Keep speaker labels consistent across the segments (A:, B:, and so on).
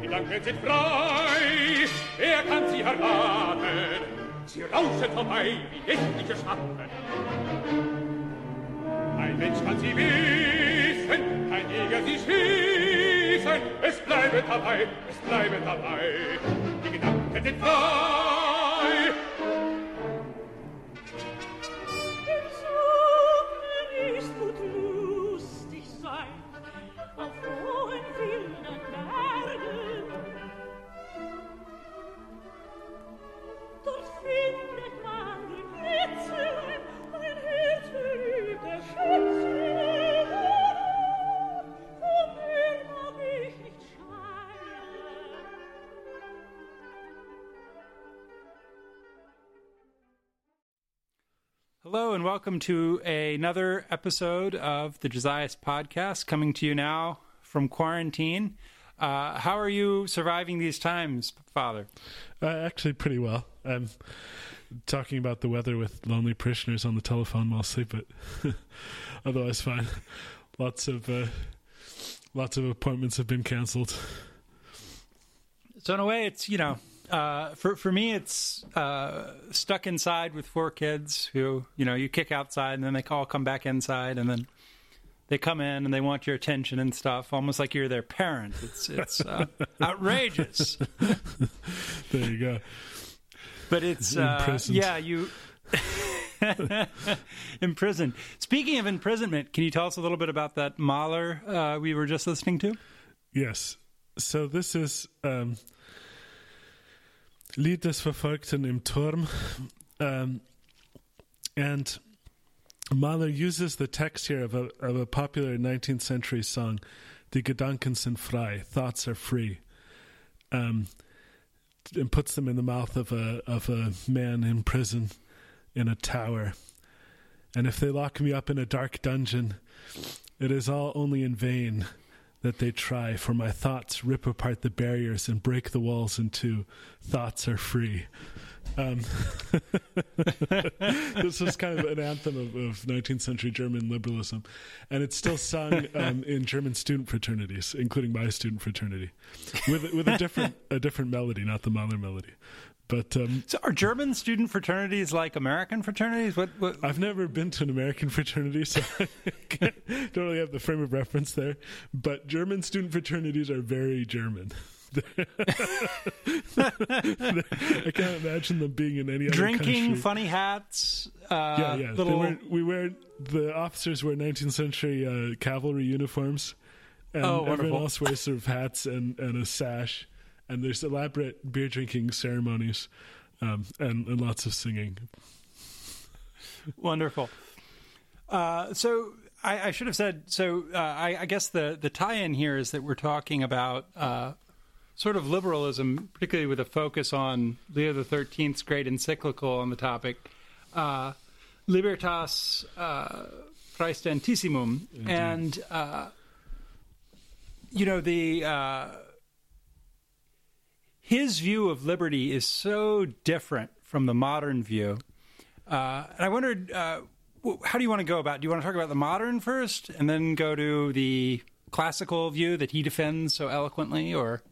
A: die Gedanken sind frei, er kann sie erraten. Sie rauschen vorbei wie nächtliche Schatten. Ein Mensch kann sie wissen, kein Jäger sie schießen. Es bleibe dabei, es bleibe dabei, die Gedanken sind frei.
B: Welcome to another episode of the Josias podcast, coming to you now from quarantine. Uh, how are you surviving these times, Father?
C: Uh, actually, pretty well. I'm talking about the weather with lonely parishioners on the telephone while asleep, but otherwise fine. Lots of uh, lots of appointments have been canceled.
B: So in a way, it's you know uh, for for me, it's uh, stuck inside with four kids who you know you kick outside and then they all come back inside and then they come in and they want your attention and stuff, almost like you're their parent. It's it's uh, outrageous.
C: there you go.
B: But it's uh, yeah you. imprisoned. Speaking of imprisonment, can you tell us a little bit about that Mahler uh, we were just listening to?
C: Yes. So this is um, Lied des Verfolgten im Turm. Um, and Mahler uses the text here of a, of a popular 19th century song, Die Gedanken sind frei, thoughts are free, um, and puts them in the mouth of a, of a man in prison in a tower. And if they lock me up in a dark dungeon, it is all only in vain that they try, for my thoughts rip apart the barriers and break the walls in two. Thoughts are free. Um, this was kind of an anthem of, of, 19th century German liberalism, and it's still sung um, in German student fraternities, including my student fraternity, with with a different a different melody, not the Mahler melody. But um,
B: so are German student fraternities like American fraternities? What, what?
C: I've never been to an American fraternity, so I don't really have the frame of reference there. But German student fraternities are very German. I can't imagine them being in any other
B: Drinking,
C: country.
B: funny hats. Uh,
C: yeah, yeah.
B: Little...
C: We wear the officers wear 19th century uh, cavalry uniforms, and
B: oh,
C: everyone else wears sort of hats and, and a sash and there's elaborate beer drinking ceremonies um, and, and, lots of singing.
B: Wonderful. Uh, so I, I, should have said. So uh, I, I, guess the the tie-in here is that we're talking about uh, sort of liberalism, particularly with a focus on Leo the Thirteenth's great encyclical on the topic, uh, Libertas uh, Praestantissimum, Indeed. and uh, you know the his view of liberty is so different from the modern view. Uh, and I wondered, uh, how do you want to go about? Do you want to talk about the modern first, and then go to the classical view that he defends so eloquently, or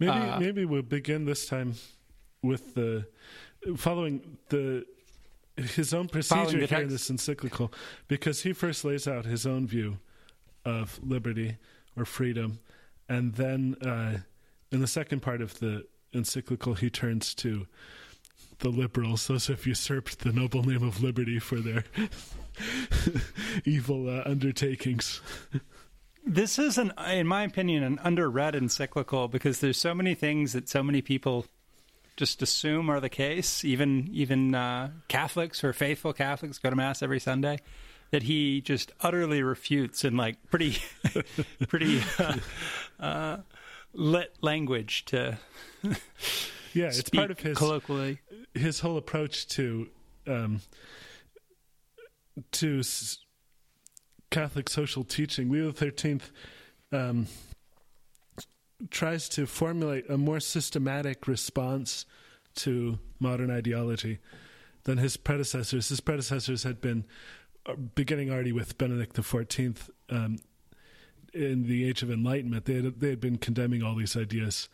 C: maybe uh, maybe we'll begin this time with the following the his own procedure here in this encyclical, because he first lays out his own view of liberty or freedom, and then uh, in the second part of the encyclical, he turns to the liberals, those who have usurped the noble name of liberty for their evil uh, undertakings.
B: This is an, in my opinion, an underread encyclical because there's so many things that so many people just assume are the case. Even even uh, Catholics or faithful Catholics go to mass every Sunday. That he just utterly refutes in like pretty, pretty uh, uh lit language to
C: yeah it's part of his
B: colloquially
C: his whole approach to um, to s- Catholic social teaching. Leo XIII um, tries to formulate a more systematic response to modern ideology than his predecessors. His predecessors had been uh, beginning already with Benedict XIV. Um, in the age of enlightenment, they had, they had been condemning all these ideas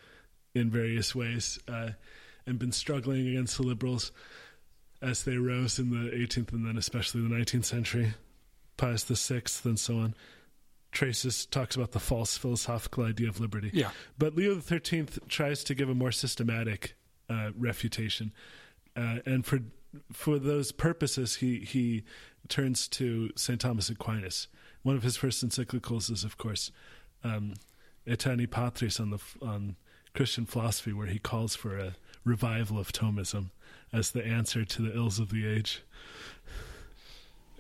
C: in various ways uh, and been struggling against the liberals as they rose in the 18th and then especially the 19th century. Pius the Sixth and so on traces talks about the false philosophical idea of liberty.
B: Yeah.
C: But Leo the Thirteenth tries to give a more systematic uh, refutation, uh, and for for those purposes, he he turns to Saint Thomas Aquinas. One of his first encyclicals is, of course, um, Aeterni Patris on the on Christian philosophy, where he calls for a revival of Thomism as the answer to the ills of the age.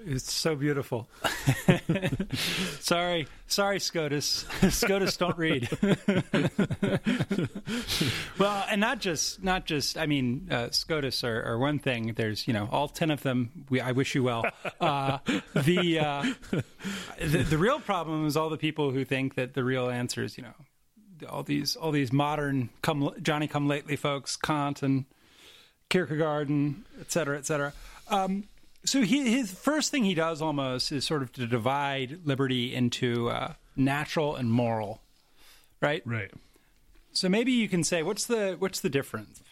B: It's so beautiful. sorry, sorry, SCOTUS. SCOTUS don't read. well, and not just, not just. I mean, uh, SCOTUS are, are, one thing. There's, you know, all ten of them. We, I wish you well. Uh, the, uh, the the real problem is all the people who think that the real answer is, you know, all these all these modern come Johnny come lately folks, Kant and Kierkegaard and et cetera, et cetera. Um, so he, his first thing he does almost is sort of to divide liberty into uh, natural and moral, right?
C: Right.
B: So maybe you can say what's the what's the difference,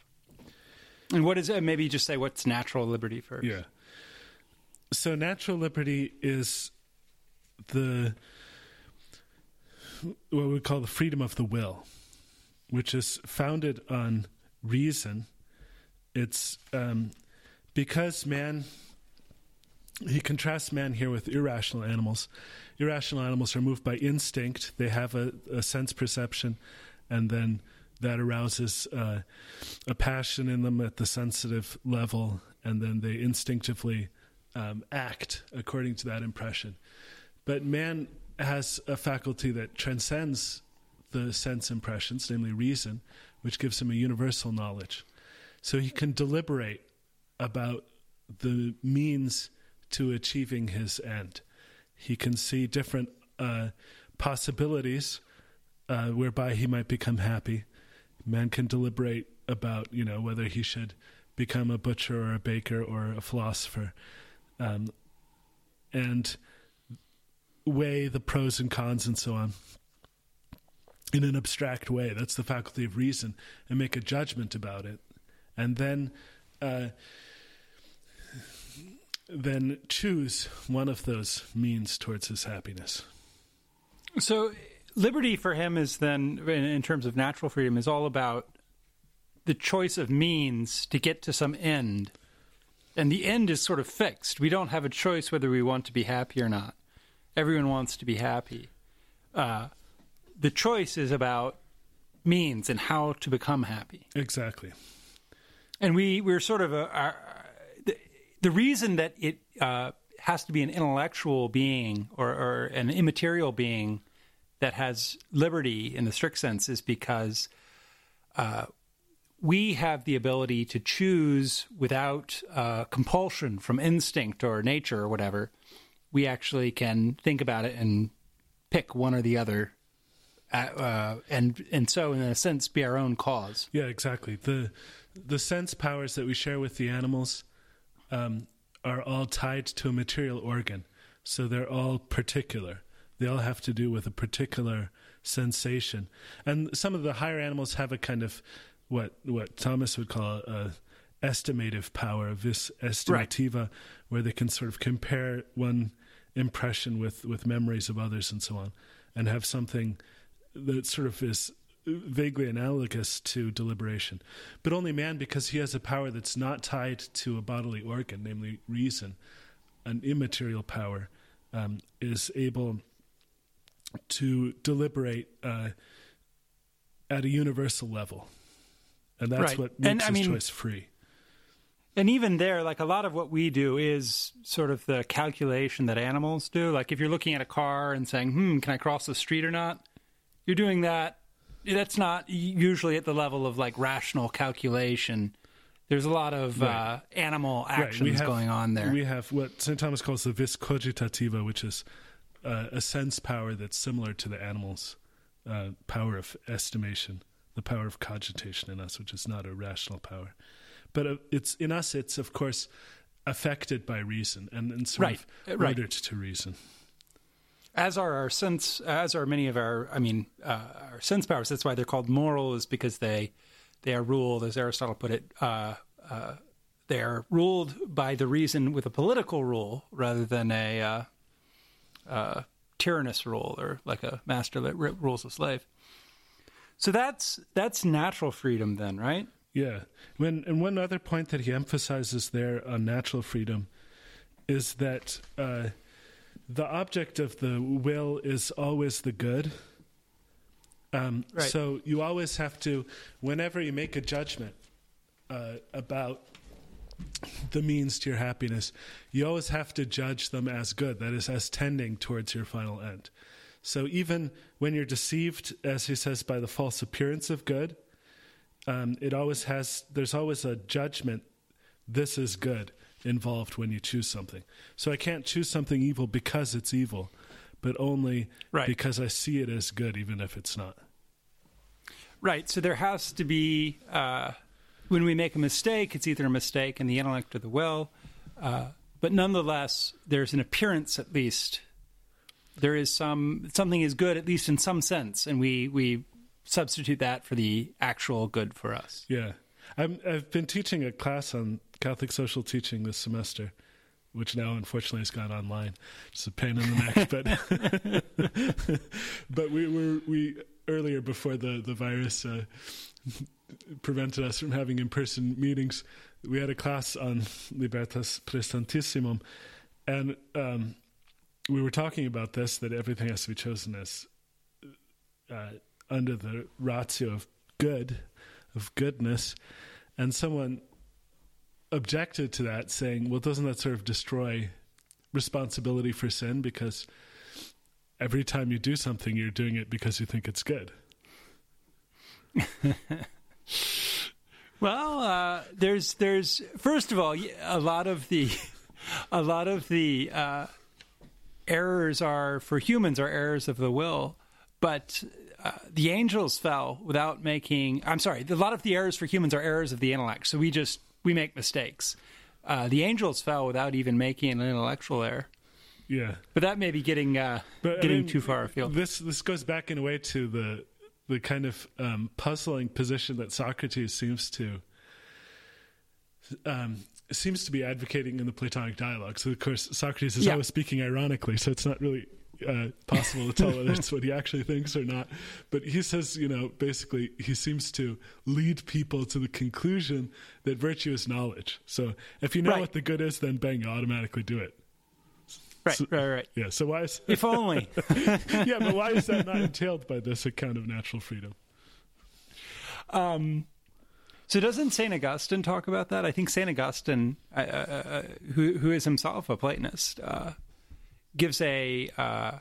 B: and what is it? Maybe just say what's natural liberty first.
C: Yeah. So natural liberty is the what we call the freedom of the will, which is founded on reason. It's um, because man he contrasts man here with irrational animals. Irrational animals are moved by instinct. They have a, a sense perception, and then that arouses uh, a passion in them at the sensitive level, and then they instinctively um, act according to that impression. But man has a faculty that transcends the sense impressions, namely reason, which gives him a universal knowledge. So he can deliberate about the means to achieving his end. He can see different uh, possibilities uh, whereby he might become happy. Man can deliberate about, you know, whether he should become a butcher or a baker or a philosopher, um, and weigh the pros and cons and so on in an abstract way. That's the faculty of reason, and make a judgment about it, and then. Uh, then choose one of those means towards his happiness.
B: So, liberty for him is then, in terms of natural freedom, is all about the choice of means to get to some end. And the end is sort of fixed. We don't have a choice whether we want to be happy or not. Everyone wants to be happy. Uh, the choice is about means and how to become happy.
C: Exactly.
B: And we, we're sort of a, our, the reason that it uh, has to be an intellectual being or, or, an immaterial being that has liberty in the strict sense is because uh, we have the ability to choose without uh, compulsion from instinct or nature or whatever. We actually can think about it and pick one or the other. Uh, and and so in a sense be our own cause.
C: Yeah, exactly. The the sense powers that we share with the animals um, are all tied to a material organ. So they're all particular. They all have to do with a particular sensation. And some of the higher animals have a kind of what what Thomas would call a estimative power, vis estimativa, right. where they can sort of compare one impression with, with memories of others and so on, and have something that sort of is vaguely analogous to deliberation. But only man, because he has a power that's not tied to a bodily organ, namely reason, an immaterial power, um, is able to deliberate uh, at a universal level. And that's
B: right.
C: what makes
B: and,
C: his
B: I mean,
C: choice free.
B: And even there, like a lot of what we do is sort of the calculation that animals do. Like if you're looking at a car and saying, hmm, can I cross the street or not? You're doing that that's not usually at the level of like rational calculation. There's a lot of right. uh, animal actions right. have, going on there.
C: We have what St. Thomas calls the vis cogitativa, which is uh, a sense power that's similar to the animal's uh, power of estimation, the power of cogitation in us, which is not a rational power. But uh, it's in us. It's of course affected by reason and, and sort
B: right.
C: of
B: right.
C: ordered to reason.
B: As are our sense, as are many of our, I mean, uh, our sense powers. That's why they're called moral, is because they they are ruled, as Aristotle put it, uh, uh, they are ruled by the reason with a political rule rather than a uh, uh, tyrannous rule or like a master that rules a slave. So that's that's natural freedom, then, right?
C: Yeah. When and one other point that he emphasizes there on natural freedom is that uh, the object of the will is always the good. Um,
B: Right.
C: So you always have to, whenever you make a judgment uh, about the means to your happiness, you always have to judge them as good, that is, as tending towards your final end. So even when you're deceived, as he says, by the false appearance of good, um, it always has, there's always a judgment, this is good, involved when you choose something. So I can't choose something evil because it's evil, but only
B: Right.
C: because I see it as good, even if it's not.
B: Right. So there has to be uh, when we make a mistake, it's either a mistake in the intellect or the will, uh, but nonetheless, there's an appearance at least. There is some something is good at least in some sense, and we we substitute that for the actual good for us.
C: Yeah. I'm, I've been teaching a class on Catholic social teaching this semester, which now unfortunately has gone online. It's a pain in the neck, but but we were we earlier before the the virus uh, prevented us from having in person meetings. We had a class on Libertas Praestantissimum, and um, we were talking about this that everything has to be chosen as uh, under the ratio of good, of goodness, and someone objected to that, saying, "Well, doesn't that sort of destroy responsibility for sin? Because every time you do something, you're doing it because you think it's good."
B: Well, uh, there's there's first of all a lot of the a lot of the uh, errors are for humans are errors of the will, but uh, the angels fell without making. I'm sorry, a lot of the errors for humans are errors of the intellect. So we just we make mistakes. Uh, the angels fell without even making an intellectual error.
C: Yeah,
B: But that may be getting uh,
C: but I
B: getting
C: mean,
B: too far afield.
C: This this goes back in a way to the the kind of um, puzzling position that Socrates seems to um, seems to be advocating in the Platonic dialogue. So, of course, Socrates is
B: Yeah.
C: always speaking ironically, so it's not really uh, possible to tell whether it's what he actually thinks or not. But he says, you know, basically, he seems to lead people to the conclusion that virtue is knowledge. So, if you know
B: Right.
C: what the good is, then bang, you automatically do it.
B: right,
C: so-
B: right, right.
C: Yeah. So why is
B: If only.
C: yeah, but why is that not entailed by this account of natural freedom? Um.
B: So doesn't Saint Augustine talk about that? I think Saint Augustine, uh, uh, uh, who who is himself a Platonist, uh, gives a uh,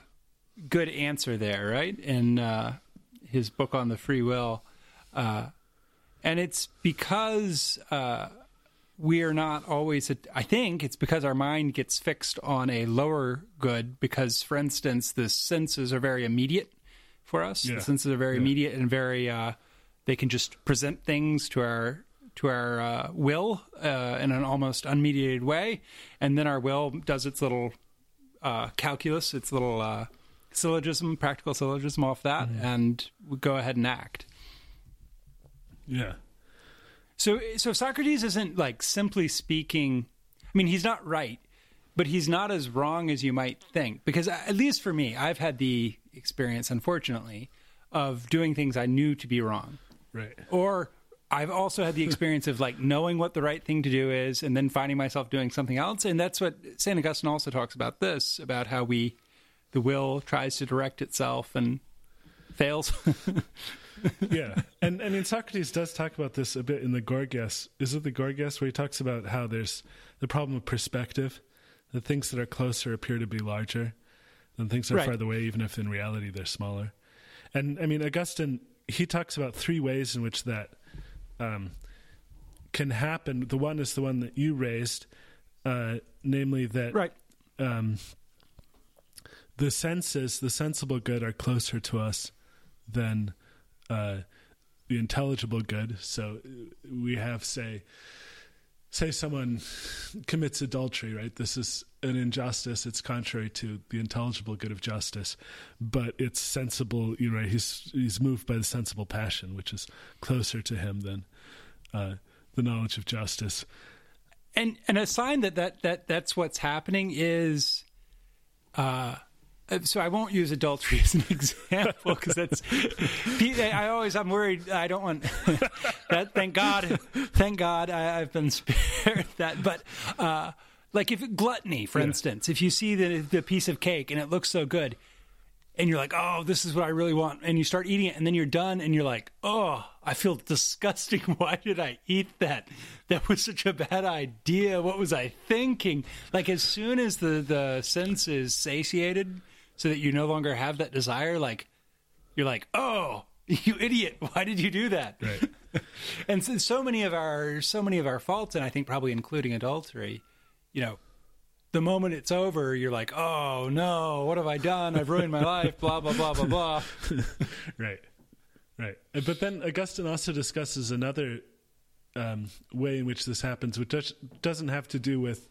B: good answer there, right? In uh, his book on the free will, uh, and it's because uh, we are not always. I think it's because our mind gets fixed on a lower good. Because, for instance, the senses are very immediate for us.
C: Yeah.
B: The senses are very
C: Yeah.
B: immediate and very. Uh, they can just present things to our to our uh, will uh, in an almost unmediated way, and then our will does its little uh, calculus, its a little uh, syllogism, practical syllogism off that, and we go ahead and act.
C: Yeah.
B: So, so Socrates isn't like simply speaking. I mean, he's not right, but he's not as wrong as you might think. Because at least for me, I've had the experience, unfortunately, of doing things I knew to be wrong,
C: Right.
B: or I've also had the experience of like knowing what the right thing to do is, and then finding myself doing something else. And that's what Saint Augustine also talks about. This about how we, the will tries to direct itself and fails.
C: yeah, and I mean Socrates does talk about this a bit in the Gorgias. Is it the Gorgias where he talks about how there's the problem of perspective? The things that are closer appear to be larger than things that are
B: Right.
C: farther away, even if in reality they're smaller. And I mean Augustine, he talks about three ways in which that um, can happen. The one is the one that you raised, uh, namely that
B: right.
C: um, the senses, the sensible good, are closer to us than uh, the intelligible good. So we have, say, say someone commits adultery, right? This is an injustice. It's contrary to the intelligible good of justice, but it's sensible. You know, right? he's he's moved by the sensible passion, which is closer to him than uh, the knowledge of justice.
B: And and a sign that that that that's what's happening is. Uh, so I won't use adultery as an example because that's. I always I'm worried. I don't want that. Thank God, thank God I, have been spared that. But uh, like if gluttony, for yeah. instance, if you see the the piece of cake and it looks so good, and you're like, oh, this is what I really want, and you start eating it, and then you're done, and you're like, oh, I feel disgusting. Why did I eat that? That was such a bad idea. What was I thinking? Like as soon as the the sense is satiated so that you no longer have that desire like you're like oh you idiot. Why did you do that?
C: Right.
B: And so, so many of our so many of our faults and i think probably including adultery you know the moment it's over you're like oh no what have i done? I've ruined my life blah blah blah blah blah.
C: Right. Right. But then augustine also discusses another um, way in which this happens which doesn't have to do with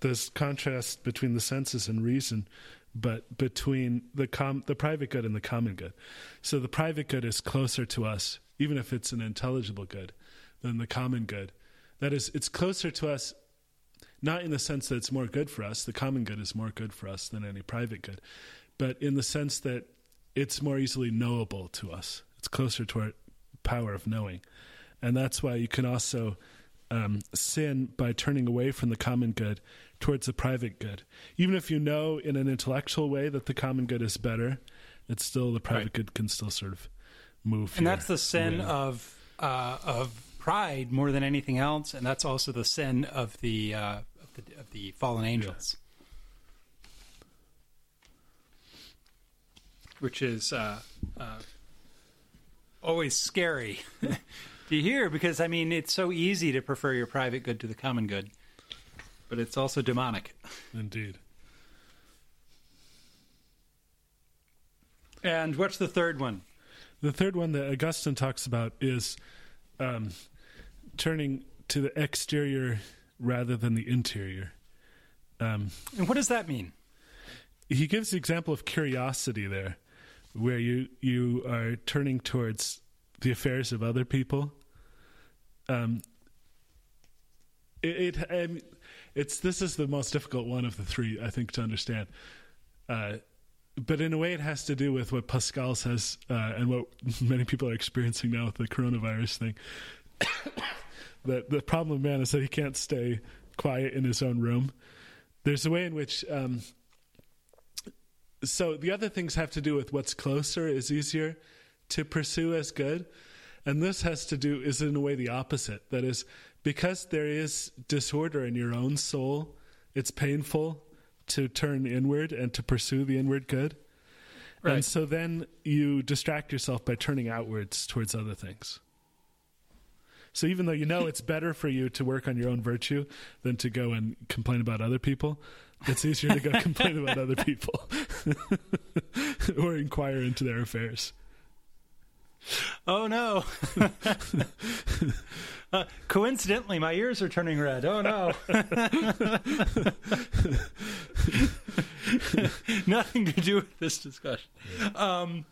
C: this contrast between the senses and reason but between the com- the private good and the common good. So the private good is closer to us, even if it's an intelligible good, than the common good. That is, it's closer to us, not in the sense that it's more good for us. The common good is more good for us than any private good, but in the sense that it's more easily knowable to us. It's closer to our power of knowing, and that's why you can also um, sin by turning away from the common good towards the private good. Even if you know in an intellectual way that the common good is better, it's still the private right. good can still sort of move.
B: And that's the sin of uh, of pride more than anything else, and that's also the sin of the uh, of, the, of the fallen angels. Yeah. Which is uh, uh always scary to hear because I mean it's so easy to prefer your private good to the common good, but it's also demonic.
C: Indeed.
B: And what's the third one?
C: The third one that Augustine talks about is um, turning to the exterior rather than the interior.
B: Um, and what does that mean?
C: He gives the example of curiosity there, where you you are turning towards the affairs of other people. Um, it, it um, it's this is the most difficult one of the three, I think, to understand. Uh, but in a way, it has to do with what Pascal says uh, and what many people are experiencing now with the coronavirus thing. that the problem of man is that he can't stay quiet in his own room. There's a way in which. Um, so the other things have to do with what's closer is easier to pursue as good. And this has to do, is in a way the opposite. That is, because there is disorder in your own soul, it's painful to turn inward and to pursue the inward good. Right. And so then you distract yourself by turning outwards towards other things. So even though you know it's better for you to work on your own virtue than to go and complain about other people, it's easier to go complain about other people or inquire into their affairs.
B: Oh no. uh, coincidentally, my ears are turning red. Oh no. Nothing to do with this discussion. Um,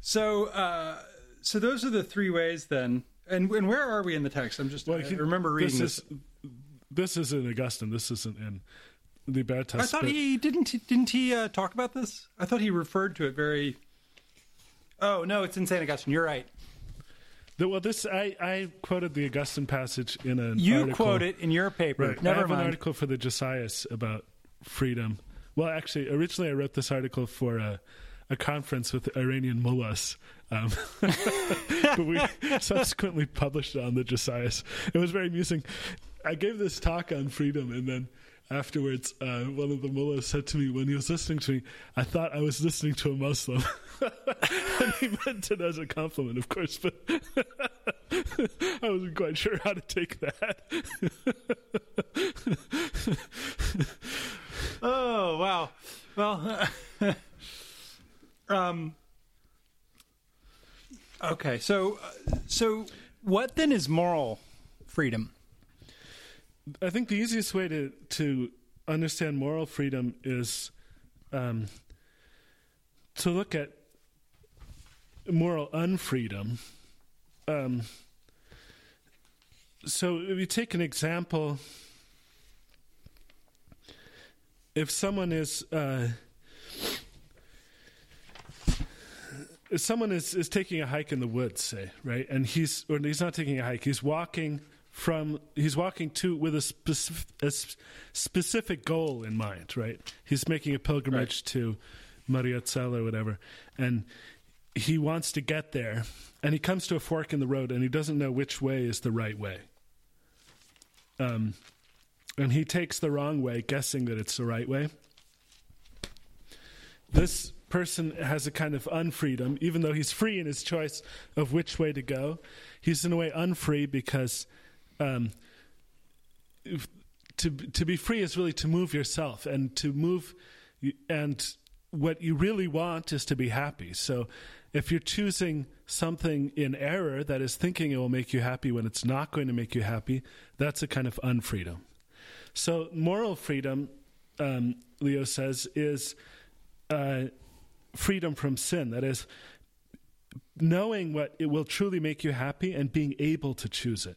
B: so, uh, so those are the three ways then. And, and where are we in the text? I'm just, well, I remember reading this. Is,
C: this. this is in Augustine. This isn't in the Libertas. I
B: thought he didn't. Didn't he uh, talk about this? I thought he referred to it very Oh no, it's in Saint Augustine. You're right.
C: The, well, this I, I quoted the Augustine passage in a.
B: You
C: article.
B: quote it in your paper.
C: Right.
B: Never
C: I have
B: mind.
C: an article for the Josias about freedom. Well, actually, originally I wrote this article for a, a conference with Iranian mullahs, um, but we subsequently published it on the Josias. It was very amusing. I gave this talk on freedom, and then afterwards, uh, one of the mullahs said to me when he was listening to me, I thought I was listening to a Muslim. and he meant it as a compliment, of course, but I wasn't quite sure how to take that.
B: oh, wow. Well, um, okay, so, so what then is moral freedom?
C: I think the easiest way to to understand moral freedom is um, to look at moral unfreedom. Um, so, if you take an example, if someone is uh, if someone is, is taking a hike in the woods, say, right, and he's or he's not taking a hike, he's walking from he's walking to with a, specific, a specific goal in mind, right? He's making a pilgrimage right. to Mariazell or whatever, and he wants to get there, and he comes to a fork in the road, and he doesn't know which way is the right way. Um, and he takes the wrong way, guessing that it's the right way. This person has a kind of unfreedom, even though he's free in his choice of which way to go. He's in a way unfree because um, to to be free is really to move yourself and to move and what you really want is to be happy. So if you're choosing something in error that is thinking it will make you happy when it's not going to make you happy, that's a kind of unfreedom. So moral freedom, um, Leo says, is uh, freedom from sin. That is knowing what it will truly make you happy and being able to choose it.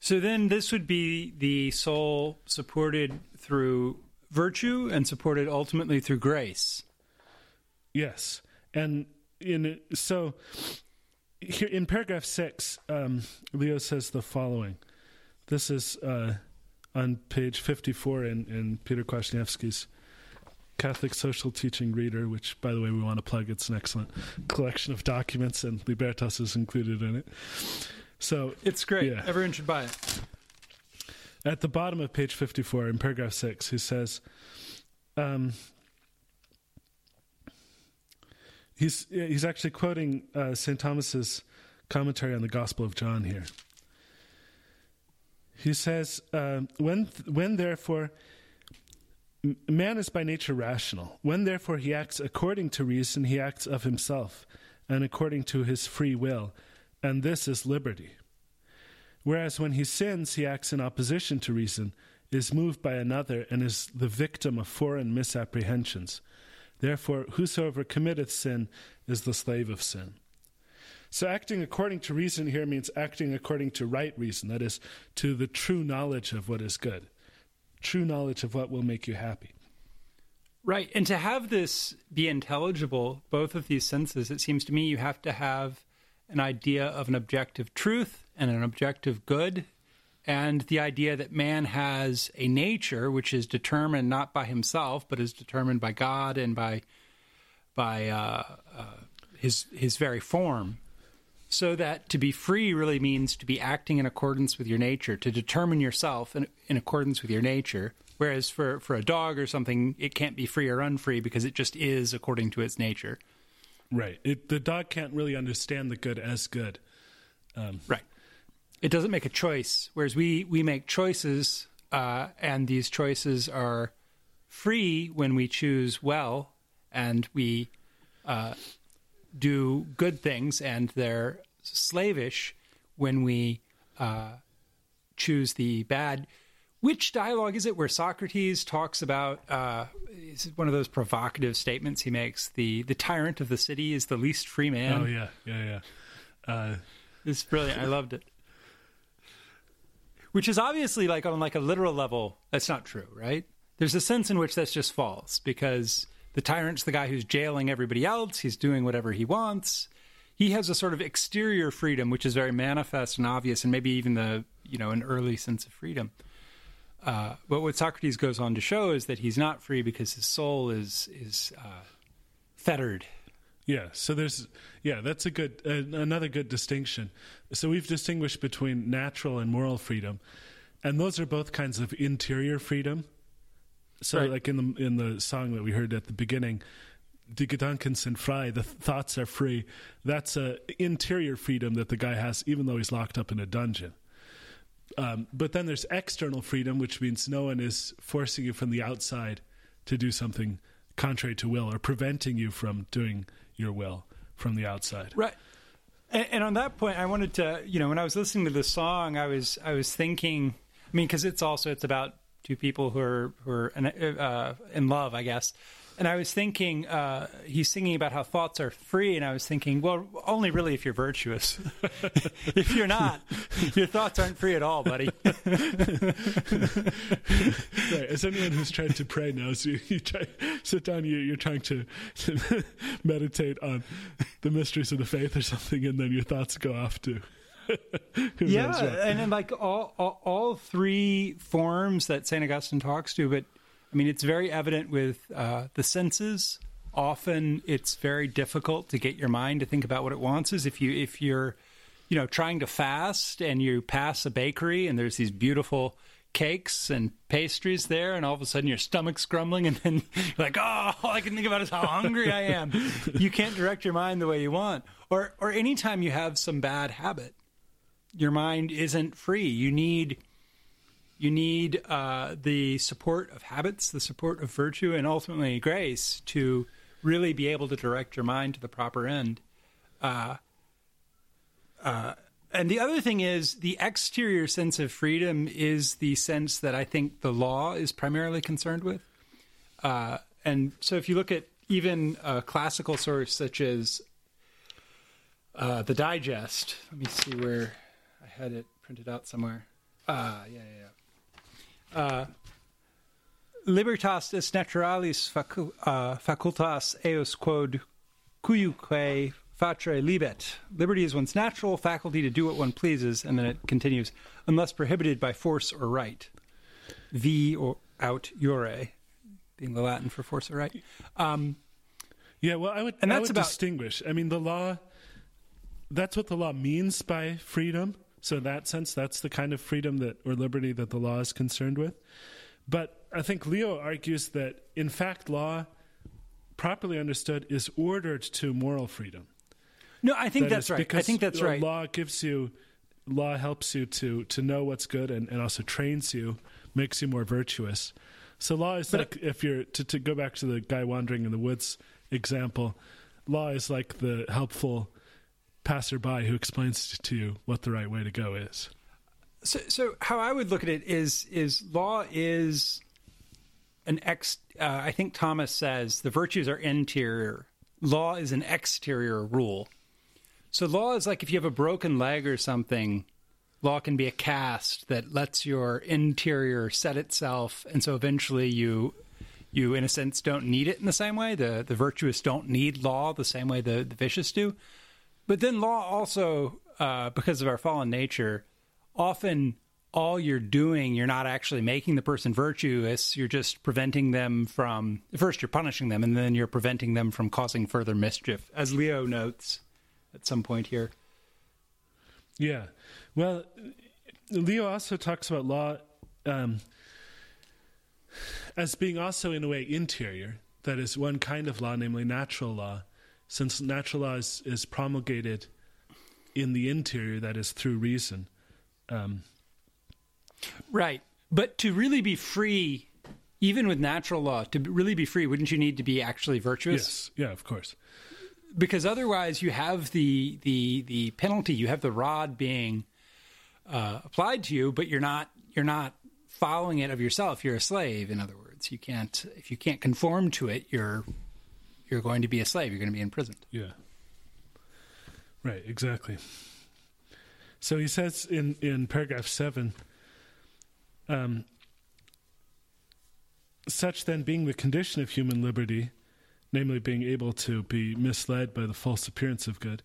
B: So then this would be the soul supported through virtue and supported ultimately through grace.
C: Yes. And in so here in paragraph 6 um, Leo says the following. This is uh, on page 54 in, in Peter Kwasniewski's Catholic Social Teaching Reader, which, by the way, we want to plug. It's an excellent collection of documents, and Libertas is included in it. So
B: it's great. Yeah. Everyone should buy it.
C: At the bottom of page 54, in paragraph 6, he says, um, he's, he's actually quoting uh, St. Thomas's commentary on the Gospel of John here. He says, uh, when, when therefore, man is by nature rational. When therefore he acts according to reason, he acts of himself and according to his free will and this is liberty. Whereas when he sins, he acts in opposition to reason, is moved by another, and is the victim of foreign misapprehensions. Therefore, whosoever committeth sin is the slave of sin. So, acting according to reason here means acting according to right reason, that is, to the true knowledge of what is good, true knowledge of what will make you happy.
B: Right. And to have this be intelligible, both of these senses, it seems to me you have to have an idea of an objective truth and an objective good, and the idea that man has a nature which is determined not by himself, but is determined by God and by by uh, uh, his his very form. So that to be free really means to be acting in accordance with your nature, to determine yourself in, in accordance with your nature. Whereas for, for a dog or something, it can't be free or unfree because it just is according to its nature.
C: Right. It, the dog can't really understand the good as good.
B: Um, right. It doesn't make a choice, whereas we we make choices, uh, and these choices are free when we choose well, and we uh, do good things, and they're slavish when we uh, choose the bad. Which dialogue is it where Socrates talks about? Uh, is one of those provocative statements he makes. The the tyrant of the city is the least free man.
C: Oh yeah, yeah, yeah. Uh,
B: it's brilliant. I loved it. Which is obviously like on like a literal level, that's not true, right? There's a sense in which that's just false because the tyrant's the guy who's jailing everybody else. He's doing whatever he wants. He has a sort of exterior freedom, which is very manifest and obvious, and maybe even the you know an early sense of freedom. Uh, but what Socrates goes on to show is that he's not free because his soul is is uh, fettered.
C: Yeah. So there's yeah, that's a good uh, another good distinction. So we've distinguished between natural and moral freedom, and those are both kinds of interior freedom. So right. like in the in the song that we heard at the beginning, Die Gedanken sind frei, the thoughts are free. That's a interior freedom that the guy has, even though he's locked up in a dungeon. Um, but then there's external freedom, which means no one is forcing you from the outside to do something contrary to will or preventing you from doing your will from the outside.
B: Right. And, and on that point, I wanted to, you know, when I was listening to the song, I was, I was thinking, I mean, because it's also it's about two people who are who are in, uh, in love, I guess. And I was thinking, uh, he's singing about how thoughts are free, and I was thinking, well, only really if you're virtuous. if you're not, your thoughts aren't free at all, buddy.
C: right. As anyone who's tried to pray knows, you, you try sit down, you, you're trying to, to meditate on the mysteries of the faith or something, and then your thoughts go off to.
B: yeah, and then like all, all all three forms that Saint Augustine talks to, but I mean, it's very evident with uh, the senses. Often, it's very difficult to get your mind to think about what it wants. Is if you if you're, you know, trying to fast and you pass a bakery and there's these beautiful cakes and pastries there, and all of a sudden your stomach's grumbling, and then you're like, oh, all I can think about is how hungry I am. You can't direct your mind the way you want. Or or anytime you have some bad habit, your mind isn't free. You need you need uh, the support of habits, the support of virtue, and ultimately grace to really be able to direct your mind to the proper end. Uh, uh, and the other thing is the exterior sense of freedom is the sense that I think the law is primarily concerned with. Uh, and so if you look at even a classical source such as uh, the Digest, let me see where I had it printed out somewhere. Ah, yeah, yeah, yeah uh, libertas est naturalis facu- uh, facultas eius quod cuiuque facere libet. Liberty is one's natural faculty to do what one pleases, and then it continues, unless prohibited by force or right. Vi or aut iure, being the Latin for force or right. Um,
C: yeah, well, I would, and that's I would about, distinguish. I mean, the law, that's what the law means by freedom. So in that sense, that's the kind of freedom that or liberty that the law is concerned with. But I think Leo argues that in fact law properly understood is ordered to moral freedom.
B: No, I think that that's right. I think that's right.
C: Law gives you law helps you to to know what's good and, and also trains you, makes you more virtuous. So law is but like if you're to, to go back to the guy wandering in the woods example, law is like the helpful passerby who explains to you what the right way to go is.
B: So, so how I would look at it is is law is an ex. Uh, I think Thomas says the virtues are interior. Law is an exterior rule. So law is like if you have a broken leg or something. Law can be a cast that lets your interior set itself, and so eventually you you in a sense don't need it in the same way. The the virtuous don't need law the same way the, the vicious do. But then law also, uh, because of our fallen nature, often all you're doing, you're not actually making the person virtuous. You're just preventing them from, first, you're punishing them, and then you're preventing them from causing further mischief, as Leo notes at some point here.
C: Yeah. Well, Leo also talks about law um, as being also, in a way, interior. That is one kind of law, namely natural law, since natural law is, is promulgated in the interior, that is through reason. Um,
B: right. But to really be free, even with natural law, to really be free, wouldn't you need to be actually virtuous?
C: Yes. Yeah, of course.
B: Because otherwise, you have the the the penalty. You have the rod being uh, applied to you, but you're not you're not following it of yourself. You're a slave. In other words, you can't if you can't conform to it, you're you're going to be a slave. You're going to be imprisoned.
C: Yeah. Right, exactly. So he says in, in paragraph 7 um, such then being the condition of human liberty, namely being able to be misled by the false appearance of good,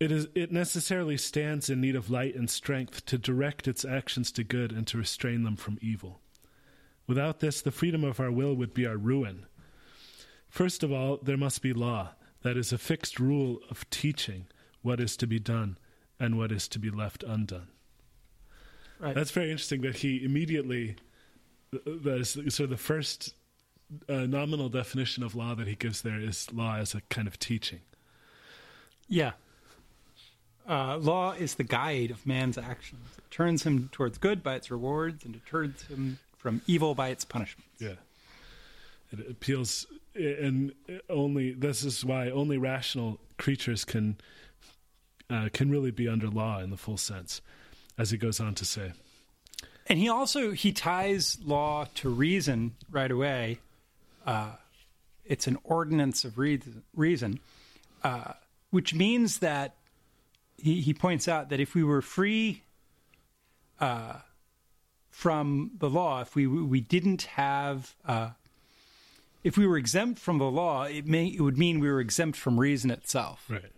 C: it, is, it necessarily stands in need of light and strength to direct its actions to good and to restrain them from evil. Without this, the freedom of our will would be our ruin First of all, there must be law, that is, a fixed rule of teaching what is to be done and what is to be left undone. Right. That's very interesting that he immediately, that is sort of the first uh, nominal definition of law that he gives there is law as a kind of teaching.
B: Yeah. Uh, law is the guide of man's actions. It turns him towards good by its rewards and deters him from evil by its punishments.
C: Yeah. It appeals and only this is why only rational creatures can uh, can really be under law in the full sense, as he goes on to say.
B: And he also he ties law to reason right away. Uh, it's an ordinance of reason, uh, which means that he, he points out that if we were free uh, from the law, if we we didn't have, uh, if we were exempt from the law, it may it would mean we were exempt from reason itself.
C: Right.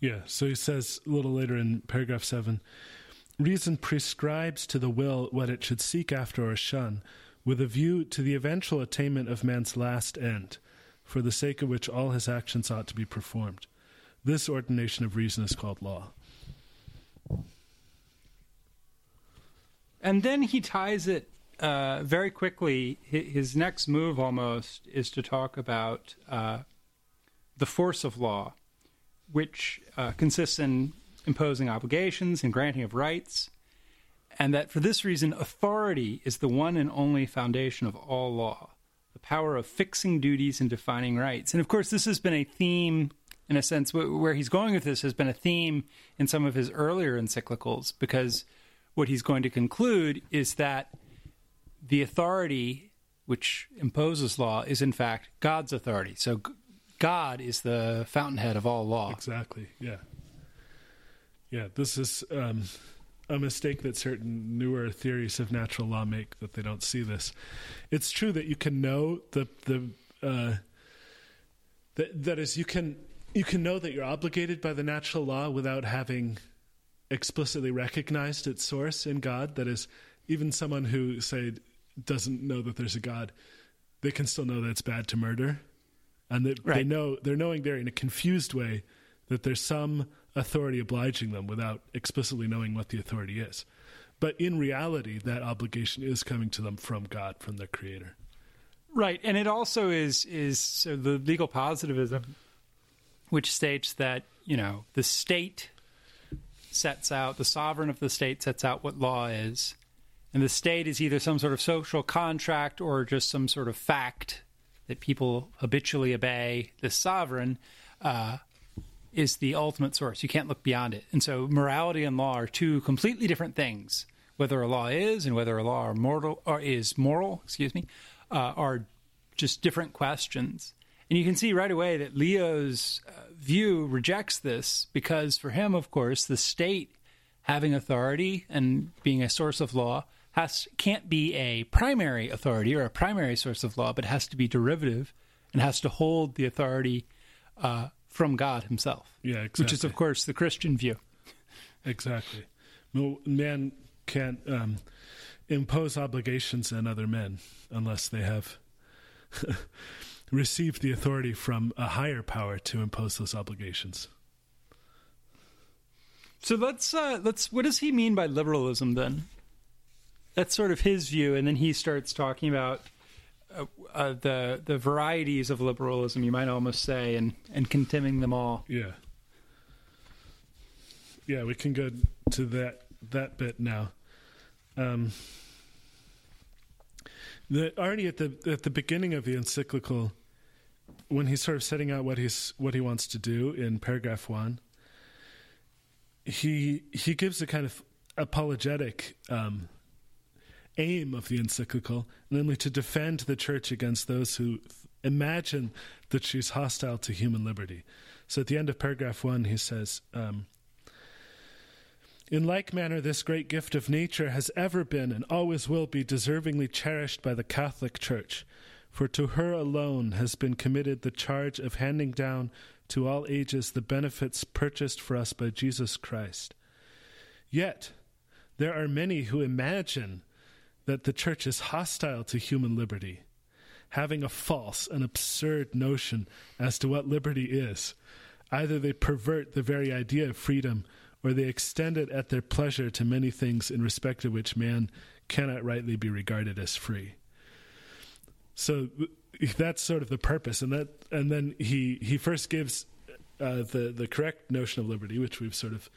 C: Yeah. So he says a little later in paragraph seven reason prescribes to the will what it should seek after or shun, with a view to the eventual attainment of man's last end, for the sake of which all his actions ought to be performed. This ordination of reason is called law.
B: And then he ties it uh, very quickly. His next move almost is to talk about uh, the force of law, which uh, consists in imposing obligations and granting of rights, and that for this reason, authority is the one and only foundation of all law the power of fixing duties and defining rights. And of course, this has been a theme, in a sense, where he's going with this has been a theme in some of his earlier encyclicals, because what he's going to conclude is that the authority which imposes law is, in fact, God's authority. So God is the fountainhead of all law.
C: Exactly, yeah. Yeah, this is um, a mistake that certain newer theories of natural law make that they don't see this. It's true that you can know the the uh, that that is you can you can know that you're obligated by the natural law without having explicitly recognized its source in God. That is, even someone who say doesn't know that there's a God, they can still know that it's bad to murder, and that right. they know they're knowing there in a confused way that there's some authority obliging them without explicitly knowing what the authority is. But in reality, that obligation is coming to them from God, from their Creator.
B: Right, and it also is is so the legal positivism, which states that you know the state sets out the sovereign of the state sets out what law is, and the state is either some sort of social contract or just some sort of fact that people habitually obey the sovereign. Uh, is the ultimate source. You can't look beyond it. And so morality and law are two completely different things. Whether a law is and whether a law are mortal or is moral, excuse me, uh, are just different questions. And you can see right away that Leo's uh, view rejects this because for him, of course, the state having authority and being a source of law has can't be a primary authority or a primary source of law, but has to be derivative and has to hold the authority uh, from God Himself.
C: Yeah, exactly.
B: Which is, of course, the Christian view.
C: Exactly. Man can't um, impose obligations on other men unless they have received the authority from a higher power to impose those obligations.
B: So let's uh, let's. What does he mean by liberalism then? That's sort of his view, and then he starts talking about uh, uh, the the varieties of liberalism, you might almost say, and and condemning them all.
C: Yeah. Yeah, we can go to that that bit now. Um, the already at the at the beginning of the encyclical, when he's sort of setting out what he's what he wants to do in paragraph one, he he gives a kind of apologetic um, aim of the encyclical, namely to defend the church against those who imagine that she's hostile to human liberty. So at the end of paragraph one, he says, um, in like manner, this great gift of nature has ever been and always will be deservingly cherished by the Catholic Church, for to her alone has been committed the charge of handing down to all ages the benefits purchased for us by Jesus Christ. Yet, there are many who imagine that the church is hostile to human liberty, having a false and absurd notion as to what liberty is. Either they pervert the very idea of freedom, or they extend it at their pleasure to many things in respect of which man cannot rightly be regarded as free. So that's sort of the purpose, and that, and then he he first gives uh, the the correct notion of liberty, which we've sort of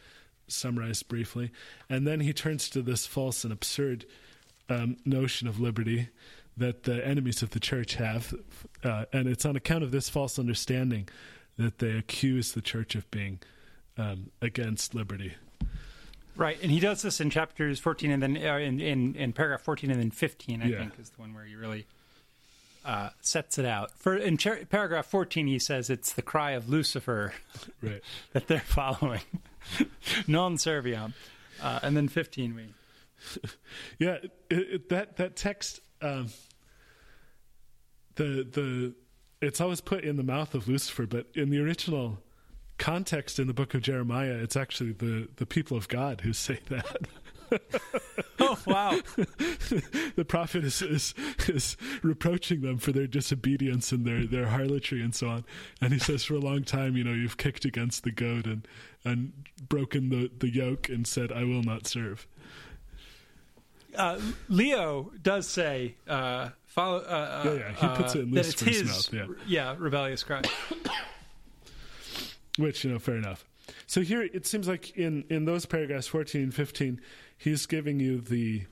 C: summarized briefly, and then he turns to this false and absurd um, notion of liberty that the enemies of the church have. Uh, and it's on account of this false understanding that they accuse the church of being um, against liberty.
B: Right, and he does this in chapters 14 and then uh, in, in in paragraph 14 and then 15. I
C: Yeah.
B: think is the one where he really uh, sets it out. For in char- paragraph 14, he says it's the cry of Lucifer
C: Right.
B: that they're following, non serviam. Uh, and then 15, we
C: Yeah, it, it, that that text, um, the the, it's always put in the mouth of Lucifer, but in the original context in the book of Jeremiah, it's actually the the people of God who say that.
B: oh wow,
C: the prophet is, is is reproaching them for their disobedience and their their harlotry and so on. And he says, for a long time, you know, you've kicked against the goat and and broken the the yoke and said, I will not serve.
B: Uh, Leo does say uh, follow. Uh,
C: Yeah, yeah, he puts
B: uh,
C: it in Lucifer's
B: his,
C: mouth,
B: yeah, rebellious cry.
C: Which, you know, fair enough. So here it seems like in, in those paragraphs 14 and 15, he's giving you the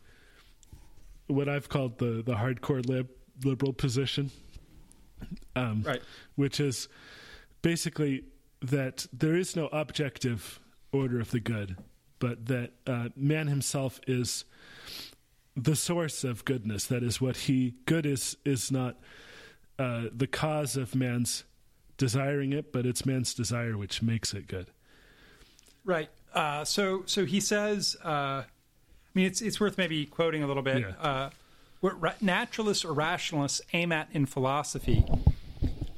C: what I've called the, the hardcore lib, liberal position. Um,
B: Right.
C: Which is basically that there is no objective order of the good, but that uh, man himself is the source of goodness. That is what he good is is not uh, the cause of man's desiring it, but it's man's desire which makes it good.
B: Right. Uh, so so he says. Uh, I mean, it's it's worth maybe quoting a little bit.
C: Yeah.
B: Uh, what ra- naturalists or rationalists aim at in philosophy,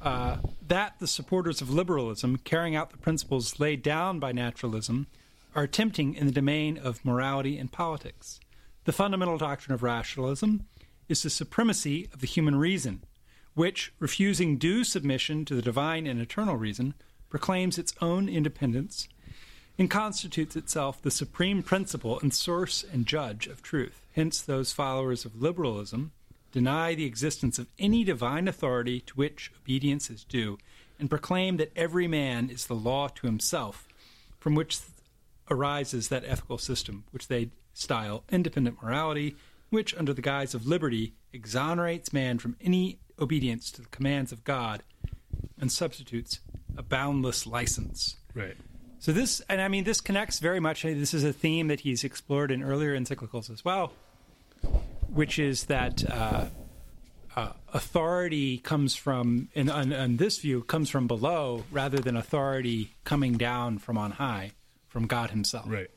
B: uh, that the supporters of liberalism, carrying out the principles laid down by naturalism, are attempting in the domain of morality and politics. The fundamental doctrine of rationalism is the supremacy of the human reason, which, refusing due submission to the divine and eternal reason, proclaims its own independence and constitutes itself the supreme principle and source and judge of truth. Hence, those followers of liberalism deny the existence of any divine authority to which obedience is due, and proclaim that every man is the law to himself, from which arises that ethical system which they style independent morality, which, under the guise of liberty, exonerates man from any obedience to the commands of God and substitutes a boundless license.
C: Right.
B: So this, and I mean, this connects very much. This is a theme that he's explored in earlier encyclicals as well, which is that uh, uh, authority comes from, in, on, on this view, comes from below rather than authority coming down from on high, from God Himself.
C: Right.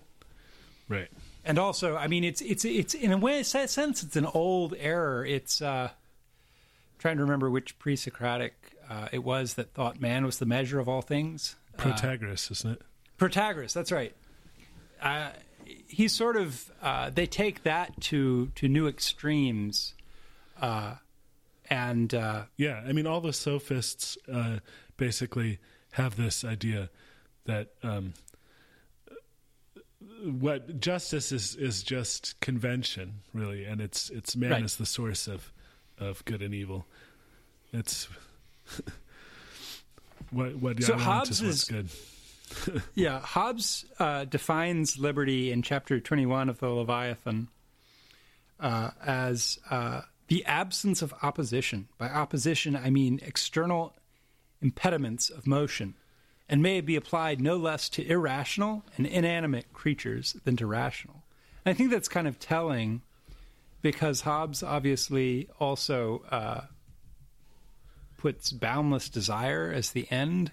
C: Right.
B: And also, I mean, it's it's it's in a way, sense, it's an old error. It's uh, trying to remember which pre-Socratic uh, it was that thought man was the measure of all things.
C: Protagoras, isn't it?
B: Protagoras, that's right. Uh, he's sort of uh, they take that to to new extremes, uh, and uh,
C: Yeah, I mean, all the sophists uh, basically have this idea that um, what justice is is just convention, really, and it's it's man
B: Right.
C: is the source of of good and evil. It's what what
B: So Hobbes is
C: good.
B: yeah, Hobbes uh, defines liberty in chapter twenty one of the Leviathan uh, as uh, the absence of opposition. By opposition, I mean external impediments of motion, and may be applied no less to irrational and inanimate creatures than to rational. And I think that's kind of telling because Hobbes obviously also uh, puts boundless desire as the end.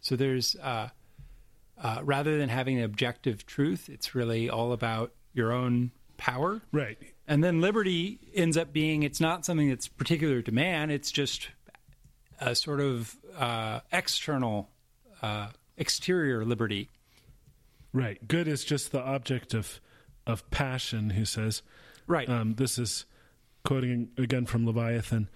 B: So there's uh, uh, rather than having an objective truth, it's really all about your own power.
C: Right.
B: And then liberty ends up being it's not something that's particular to man, it's just a sort of uh, external, uh, exterior liberty.
C: Right. Good is just the object of of passion. He says.
B: Right.
C: Um, this is quoting again from Leviathan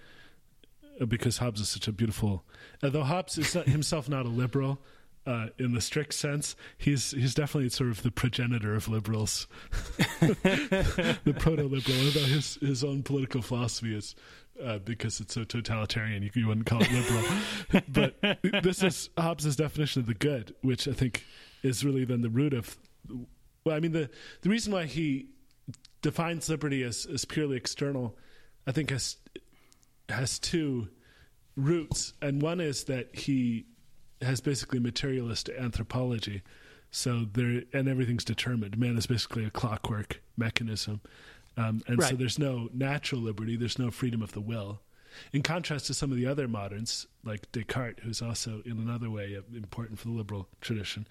C: uh, because Hobbes is such a beautiful. Although Hobbes is not, himself not a liberal uh, in the strict sense, he's he's definitely sort of the progenitor of liberals, the proto-liberal. Although his his own political philosophy is. Uh, because it's so totalitarian, you, you wouldn't call it liberal. but this is Hobbes's definition of the good, which I think is really then the root of. Well, I mean the the reason why he defines liberty as, as purely external, I think has has two roots, and one is that he has basically materialist anthropology. So there, and everything's determined. Man is basically a clockwork mechanism, um, and so there's no natural liberty. There's no freedom of the will. In contrast to some of the other moderns, like Descartes, who's also in another way important for the liberal tradition.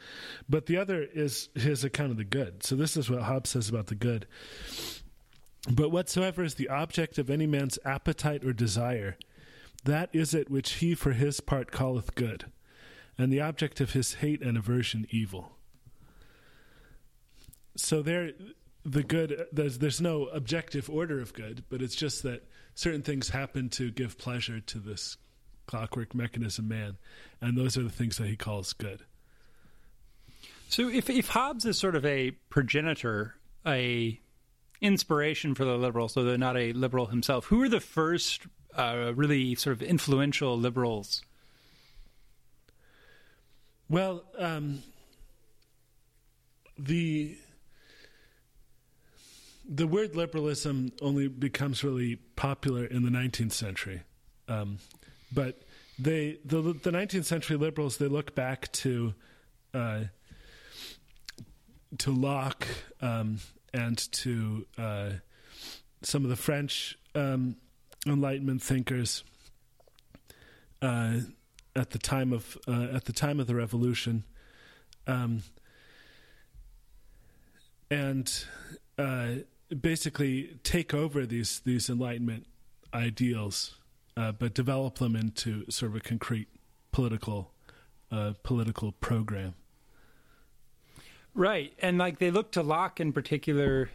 C: But the other is his account of the good. So this is what Hobbes says about the good. But whatsoever is the object of any man's appetite or desire, that is it which he for his part calleth good, and the object of his hate and aversion evil. So there, the good there's there's no objective order of good, but it's just that certain things happen to give pleasure to this clockwork mechanism man, and those are the things that he calls good.
B: So if if Hobbes is sort of a progenitor, a inspiration for the liberals, though they're not a liberal himself, who are the first uh, really sort of influential liberals?
C: Well, um, the the word liberalism only becomes really popular in the 19th century, um, but they the the 19th century liberals they look back to uh, to Locke um, and to uh, some of the French um, Enlightenment thinkers uh, at the time of uh, at the time of the Revolution, um, and uh, basically take over these these Enlightenment ideals, uh, but develop them into sort of a concrete political uh, political program.
B: Right. And like they look to Locke in particular.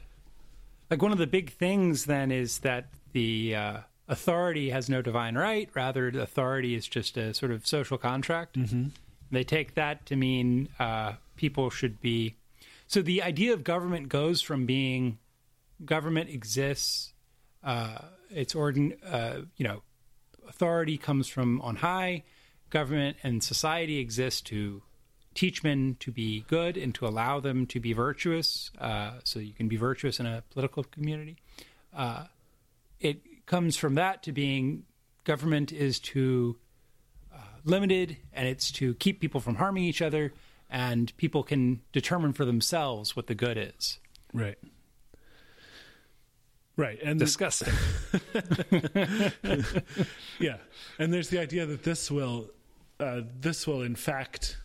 B: Like one of the big things then is that the uh, authority has no divine right. Rather, the authority is just a sort of social contract. Mm-hmm. They take that to mean uh, people should be. So the idea of government goes from being government exists, uh, it's ordin, uh, you know, authority comes from on high. Government and society exist to teach men to be good and to allow them to be virtuous, uh, so you can be virtuous in a political community. Uh, it comes from that to being government is to uh, limited and it's to keep people from harming each other, and people can determine for themselves what the good is.
C: Right. Right, and
B: Disgusting.
C: yeah, and there's the idea that this will, uh, this will in fact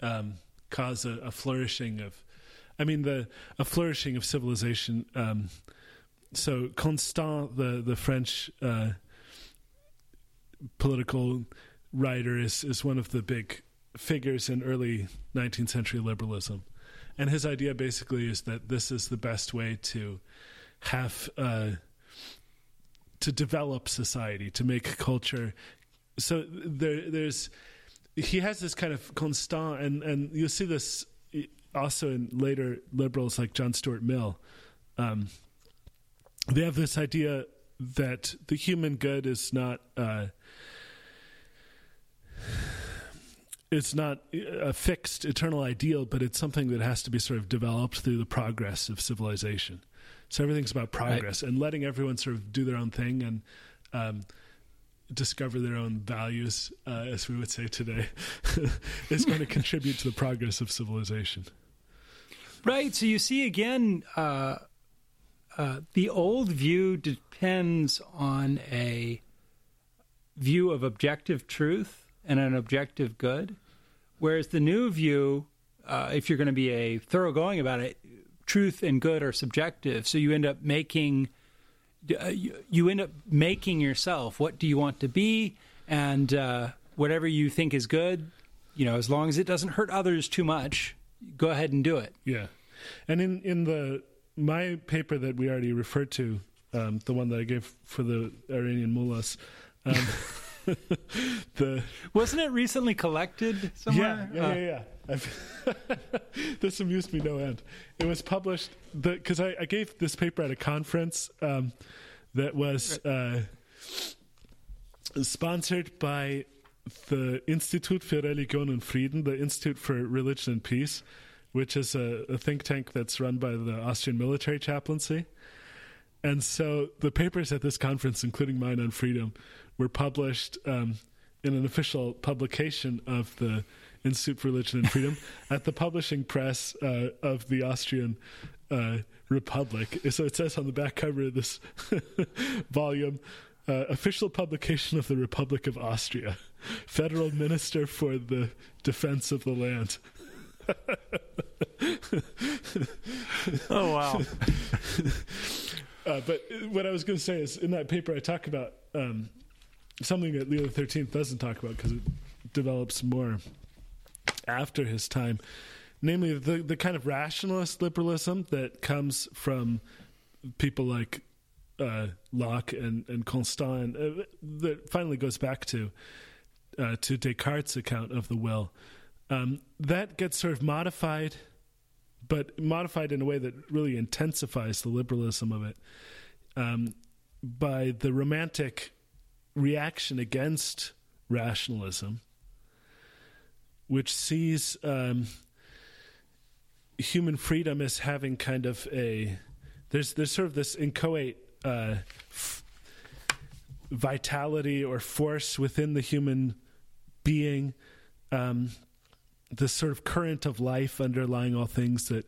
C: um, cause a, a flourishing of, I mean the a flourishing of civilization. Um, so Constant, the the French uh, political writer, is is one of the big figures in early 19th century liberalism, and his idea basically is that this is the best way to have. Uh, to develop society, to make culture. So there, there's he has this kind of constant, and and you'll see this also in later liberals like John Stuart Mill. Um, they have this idea that the human good is not. Uh, it's not a fixed eternal ideal, but it's something that has to be sort of developed through the progress of civilization. So everything's about progress and letting everyone sort of do their own thing and um, discover their own values, uh, as we would say today, is going to contribute to the progress of civilization.
B: Right. So you see again, uh, uh, the old view depends on a view of objective truth and an objective good, whereas the new view, uh, if you're going to be a thoroughgoing about it, truth and good are subjective. So you end up making uh, you, you end up making yourself what do you want to be, and uh, whatever you think is good, you know, as long as it doesn't hurt others too much, go ahead and do it.
C: Yeah, and in in the my paper that we already referred to, um, the one that I gave for the Iranian mullahs. Um, the
B: Wasn't it recently collected somewhere?
C: yeah yeah yeah, yeah. This amused me no end. It was published because I, I gave this paper at a conference um, that was uh, sponsored by the Institut für Religion und Frieden, the Institute for Religion and Peace, which is a, a think tank that's run by the Austrian military chaplaincy. And so the papers at this conference, including mine on freedom, were published um, in an official publication of the Institute for Religion and Freedom at the publishing press uh, of the Austrian uh, Republic. So it says on the back cover of this volume. Uh, official publication of the Republic of Austria, Federal Minister for the Defense of the Land.
B: oh wow!
C: uh, but what I was going to say is, in that paper, I talk about um, something that Leo XIII doesn't talk about because it develops more after his time, namely the the kind of rationalist liberalism that comes from people like uh, Locke and and Constant, uh, that finally goes back to uh, to Descartes' account of the will. Um, that gets sort of modified, but modified in a way that really intensifies the liberalism of it um, by the romantic reaction against rationalism, which sees um, human freedom as having kind of a there's there's sort of this inchoate uh, f- vitality or force within the human being. Um, the sort of current of life underlying all things that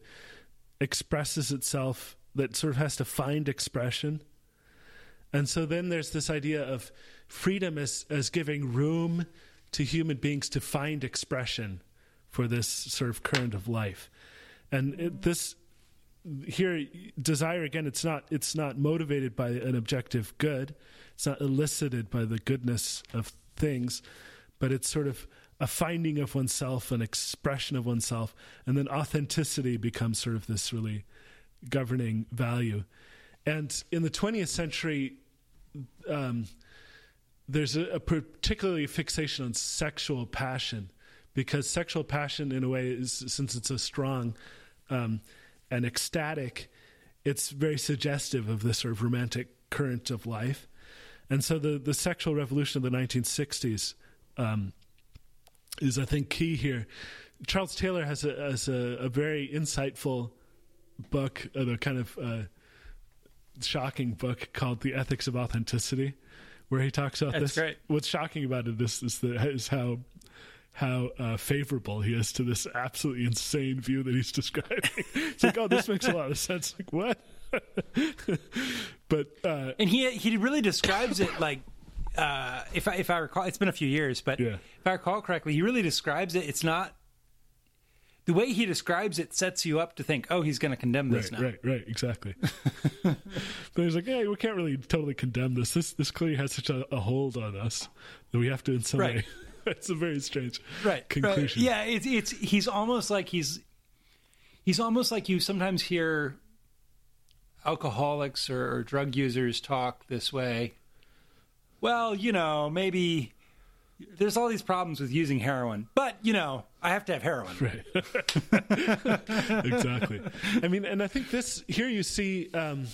C: expresses itself, that sort of has to find expression. And so then there's this idea of freedom as, as giving room to human beings to find expression for this sort of current of life. And it, this here desire again it's not it's not motivated by an objective good it's not elicited by the goodness of things but it's sort of a finding of oneself, an expression of oneself, and then authenticity becomes sort of this really governing value. And in the 20th century, um, there's a, a, particularly fixation on sexual passion because sexual passion, in a way, is since it's so strong um, and ecstatic, it's very suggestive of this sort of romantic current of life. And so the, the sexual revolution of the 1960s um, is I think key here. Charles Taylor has a, has a, a very insightful book, a kind of uh, shocking book called "The Ethics of Authenticity," where he talks about
B: That's
C: this.
B: Great.
C: What's shocking about it is is, the, is how how uh, favorable he is to this absolutely insane view that he's describing. it's like, oh, this makes a lot of sense. Like what? but uh,
B: and he he really describes it like uh, if I if I recall, it's been a few years, but
C: Yeah.
B: if I recall correctly, he really describes it. It's not the way he describes it sets you up to think, oh, he's going to condemn this
C: right,
B: now.
C: right, right, exactly. but he's like, yeah, we can't really totally condemn this. This this clearly has such a, a hold on us that we have to in some
B: Right.
C: way. it's a very strange
B: Right.
C: conclusion.
B: Right. Yeah, it's it's he's almost like he's he's almost like you sometimes hear alcoholics or, or drug users talk this way. Well, you know, maybe there's all these problems with using heroin, but you know, I have to have heroin.
C: Right. exactly. I mean, and I think this here you see um,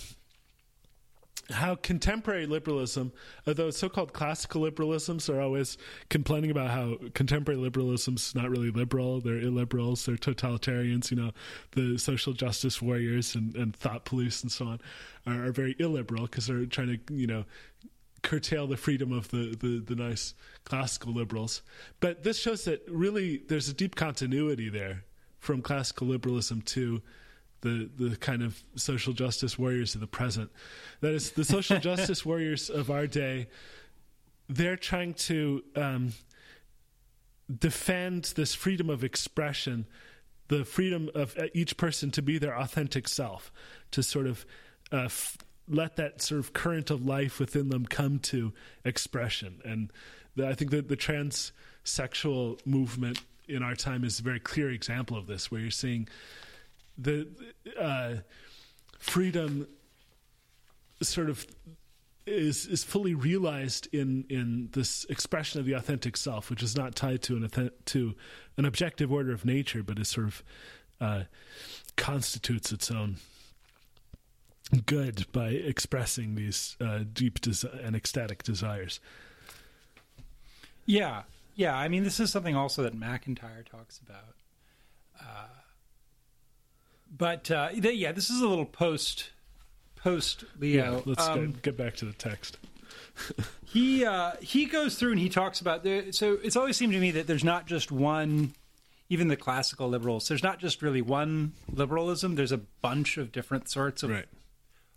C: how contemporary liberalism, although so-called classical liberalisms are always complaining about how contemporary liberalism's not really liberal, they're illiberals, they're totalitarians. You know, the social justice warriors and, and thought police and so on are, are very illiberal because they're trying to, you know, curtail the freedom of the, the, the nice classical liberals. But this shows that really there's a deep continuity there from classical liberalism to the, the kind of social justice warriors of the present. That is, the social justice warriors of our day, they're trying to um, defend this freedom of expression, the freedom of each person to be their authentic self, to sort of uh, f- let that sort of current of life within them come to expression. And the, I think that the transsexual movement in our time is a very clear example of this, where you're seeing the uh, freedom sort of is is fully realized in in this expression of the authentic self, which is not tied to an to an objective order of nature, but is sort of uh, constitutes its own good by expressing these uh, deep desi- and ecstatic desires.
B: Yeah, yeah. I mean, this is something also that MacIntyre talks about. Uh, but uh, yeah, this is a little post post Leo.
C: let's
B: Um,
C: get, get back to the text.
B: he uh, he goes through and he talks about the. So it's always seemed to me that there's not just one. Even the classical liberals, there's not just really one liberalism. There's a bunch of different sorts of
C: Right.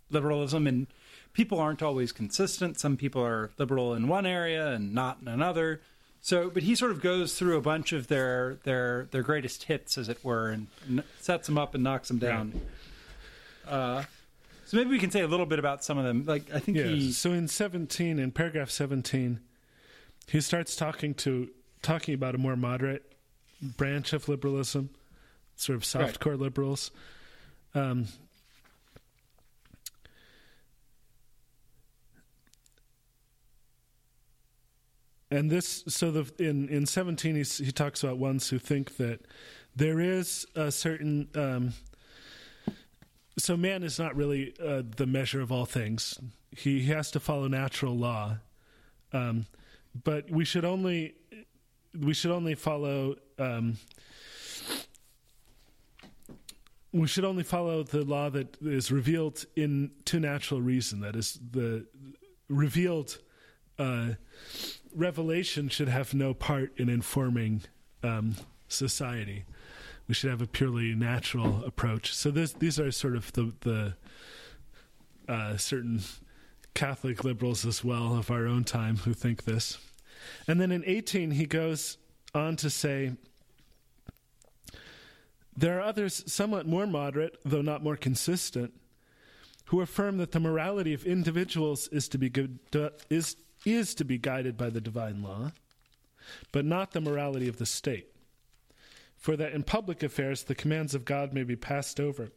B: Liberalism, and people aren't always consistent. Some people are liberal in one area and not in another. So, but he sort of goes through a bunch of their their their greatest hits, as it were, and, and sets them up and knocks them down. Uh, so maybe we can say a little bit about some of them. Like I think
C: Yeah.
B: he
C: So in 17, in paragraph 17, he starts talking to talking about a more moderate branch of liberalism, sort of
B: Right.
C: softcore liberals. Um, and this, so the in in 17, he's, he talks about ones who think that there is a certain. Um, so man is not really uh, the measure of all things. He, he has to follow natural law, um, but we should only we should only follow um, we should only follow the law that is revealed in to natural reason. That is the revealed uh, revelation should have no part in informing um, society we should have a purely natural approach. So this, these are sort of the the uh, certain Catholic liberals as well of our own time who think this. And then in 18, he goes on to say there are others somewhat more moderate, though not more consistent, who affirm that the morality of individuals is to be good, is is to be guided by the divine law, but not the morality of the state for that in public affairs the commands of God may be passed over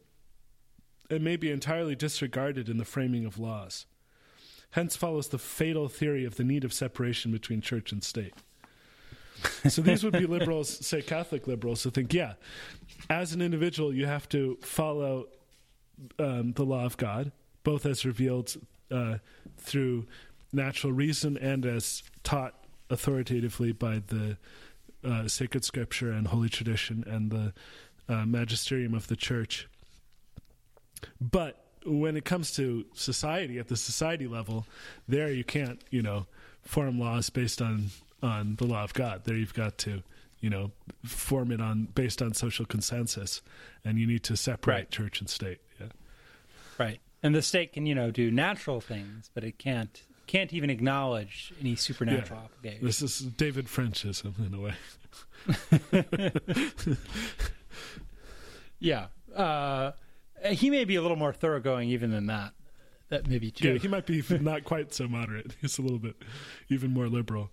C: and may be entirely disregarded in the framing of laws. Hence follows the fatal theory of the need of separation between church and state. so these would be liberals, say Catholic liberals, who think, yeah, as an individual, you have to follow um, the law of God, both as revealed uh, through natural reason and as taught authoritatively by the uh, sacred scripture and holy tradition and the uh, magisterium of the church. But when it comes to society, at the society level, there you can't, you know, form laws based on on the law of God. There you've got to, you know, form it on based on social consensus, and you need to separate
B: Right.
C: church and state. Yeah.
B: right, and the state can you know do natural things, but it can't can't even acknowledge any supernatural obligation.
C: This is David Frenchism in a way.
B: Yeah, uh, he may be a little more thoroughgoing even than that. That may be true.
C: Yeah, he might be not quite so moderate. He's a little bit even more liberal.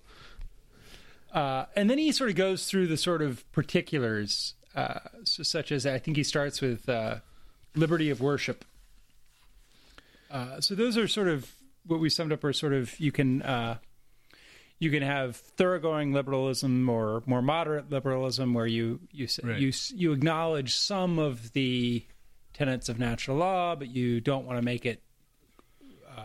B: Uh, and then he sort of goes through the sort of particulars, uh, so such as I think he starts with uh, liberty of worship. Uh, so those are sort of what we summed up are sort of you can uh, you can have thoroughgoing liberalism or more moderate liberalism where you you
C: Right.
B: you you acknowledge some of the tenets of natural law, but you don't want to make it. uh,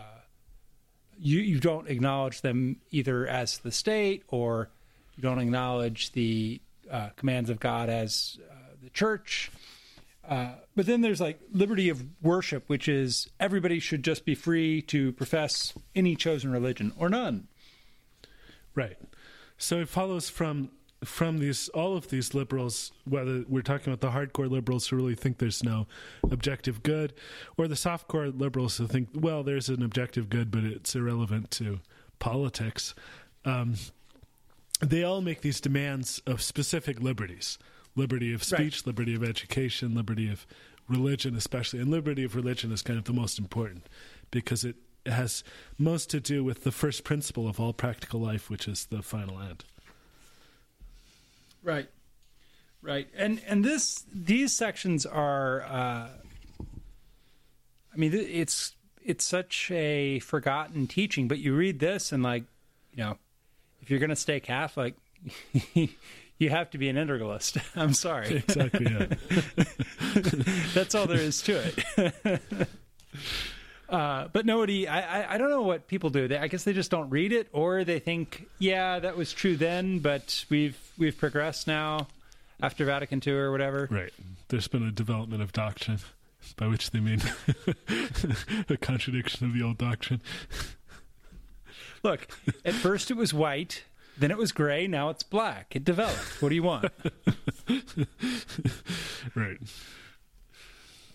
B: You you don't acknowledge them either as the state or you don't acknowledge the uh, commands of God as uh, the church. Uh, but then there's like liberty of worship, which is everybody should just be free to profess any chosen religion or none.
C: Right. So it follows from from these all of these liberals, whether we're talking about the hardcore liberals who really think there's no objective good, or the softcore liberals who think, well, there's an objective good, but it's irrelevant to politics. Um, they all make these demands of specific liberties: liberty of speech, liberty of education, liberty of religion, especially, and liberty of religion is kind of the most important because it has most to do with the first principle of all practical life, which is the final end.
B: Right. Right. And and this these sections are uh I mean it's it's such a forgotten teaching, but you read this and like, you know, if you're going to stay Catholic, you have to be an integralist. I'm sorry.
C: Exactly. Yeah.
B: That's all there is to it. Uh, but nobody, I, I, I don't know what people do. They, I guess they just don't read it, or they think, yeah, that was true then, but we've we've progressed now after Vatican II or whatever.
C: right. There's been a development of doctrine, by which they mean a contradiction of the old doctrine.
B: Look, at first it was white, then it was gray, now it's black. It developed. What do you want?
C: right.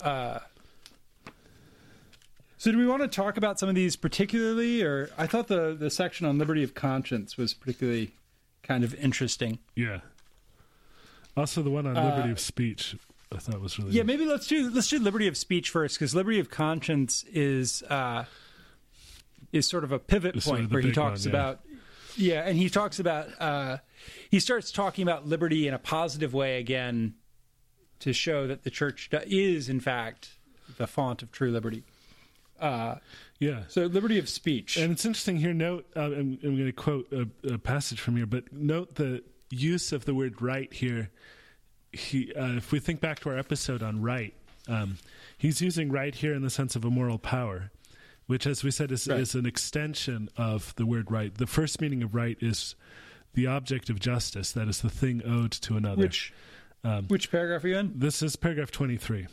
B: Uh, So, do we want to talk about some of these particularly, or I thought the the section on liberty of conscience was particularly kind of interesting.
C: Yeah. Also, the one on liberty of speech, I thought was really
B: Uh, Yeah, maybe let's do let's do liberty of speech first because liberty of conscience is uh, is sort of a pivot
C: It's sort
B: point
C: of
B: where he talks
C: one, yeah.
B: about yeah, and he talks about uh, he starts talking about liberty in a positive way again to show that the church is in fact the font of true liberty.
C: yeah.
B: So liberty of speech.
C: And it's interesting here. Note, uh, I'm, I'm going to quote a, a passage from here, but note the use of the word right here. He, uh, if we think back to our episode on right, um, he's using right here in the sense of a moral power, which, as we said, is,
B: Right.
C: is an extension of the word right. The first meaning of right is the object of justice, that is the thing owed to another.
B: which
C: um,
B: which paragraph are you in?
C: this is paragraph 23.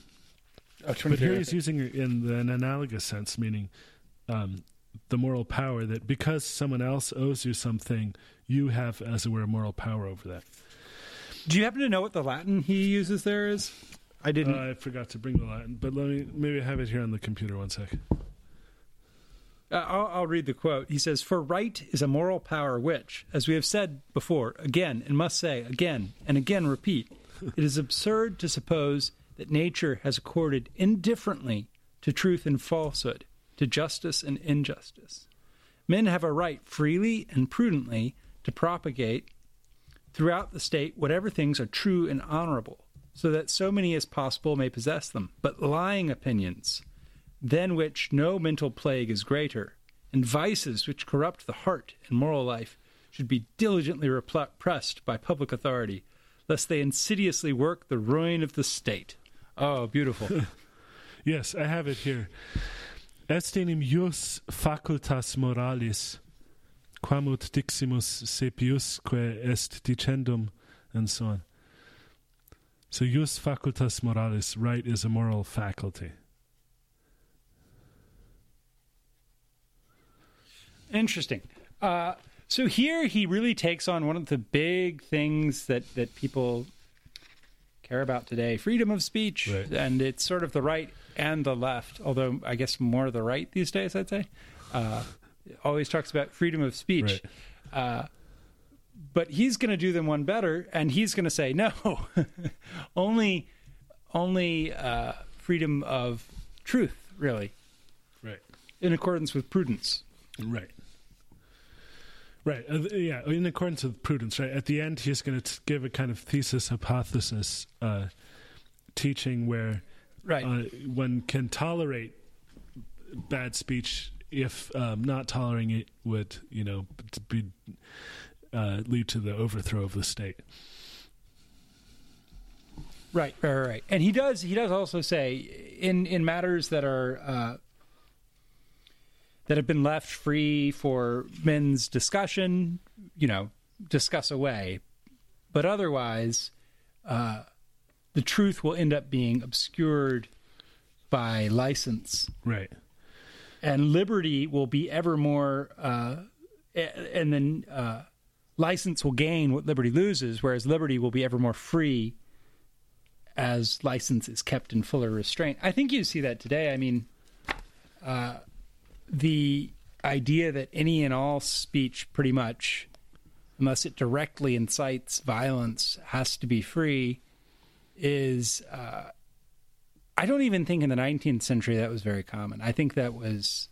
B: Oh,
C: But here he's using it in the, an analogous sense, meaning um, the moral power that because someone else owes you something, you have, as it were, moral power over that.
B: Do you happen to know what the Latin he uses there is? I didn't.
C: Uh, I forgot to bring the Latin, but let me maybe I have it here on the computer. One sec.
B: Uh, I'll, I'll read the quote. He says, For right is a moral power which, as we have said before, again, and must say again and again repeat, it is absurd to suppose that nature has accorded indifferently to truth and falsehood, to justice and injustice. Men have a right freely and prudently to propagate throughout the state whatever things are true and honorable, so that so many as possible may possess them. But lying opinions, than which no mental plague is greater, and vices which corrupt the heart and moral life should be diligently repressed by public authority, lest they insidiously work the ruin of the state. Oh, beautiful.
C: Yes, I have it here. Est enim ius facultas moralis, quamut diximus saepiusque est dicendum, and so on. So, ius facultas moralis, right is a moral faculty.
B: Interesting. Uh, so here he really takes on one of the big things that, that people care about today freedom of speech.
C: Right.
B: And it's sort of the right and the left, although I guess more the right these days, I'd say. Uh, always talks about freedom of speech.
C: Right.
B: Uh, but he's going to do them one better, and he's going to say no, only, only uh, freedom of truth, really,
C: Right.
B: in accordance with prudence.
C: Right. Right. Uh, yeah. In accordance with prudence. Right. At the end, he's going to give a kind of thesis hypothesis uh, teaching where
B: Right.
C: uh, one can tolerate bad speech if um, not tolerating it would, you know, be uh, lead to the overthrow of the state.
B: Right, right, right. And he does. He does also say in in matters that are uh, that have been left free for men's discussion, you know, discuss away. But otherwise, uh, the truth will end up being obscured by license,
C: Right.
B: and liberty will be ever more. Uh, and then uh, license will gain what liberty loses, whereas liberty will be ever more free as license is kept in fuller restraint. I think you see that today. I mean, uh, the idea that any and all speech, pretty much, unless it directly incites violence, has to be free, is. Uh, I don't even think in the 19th century that was very common. I think that was,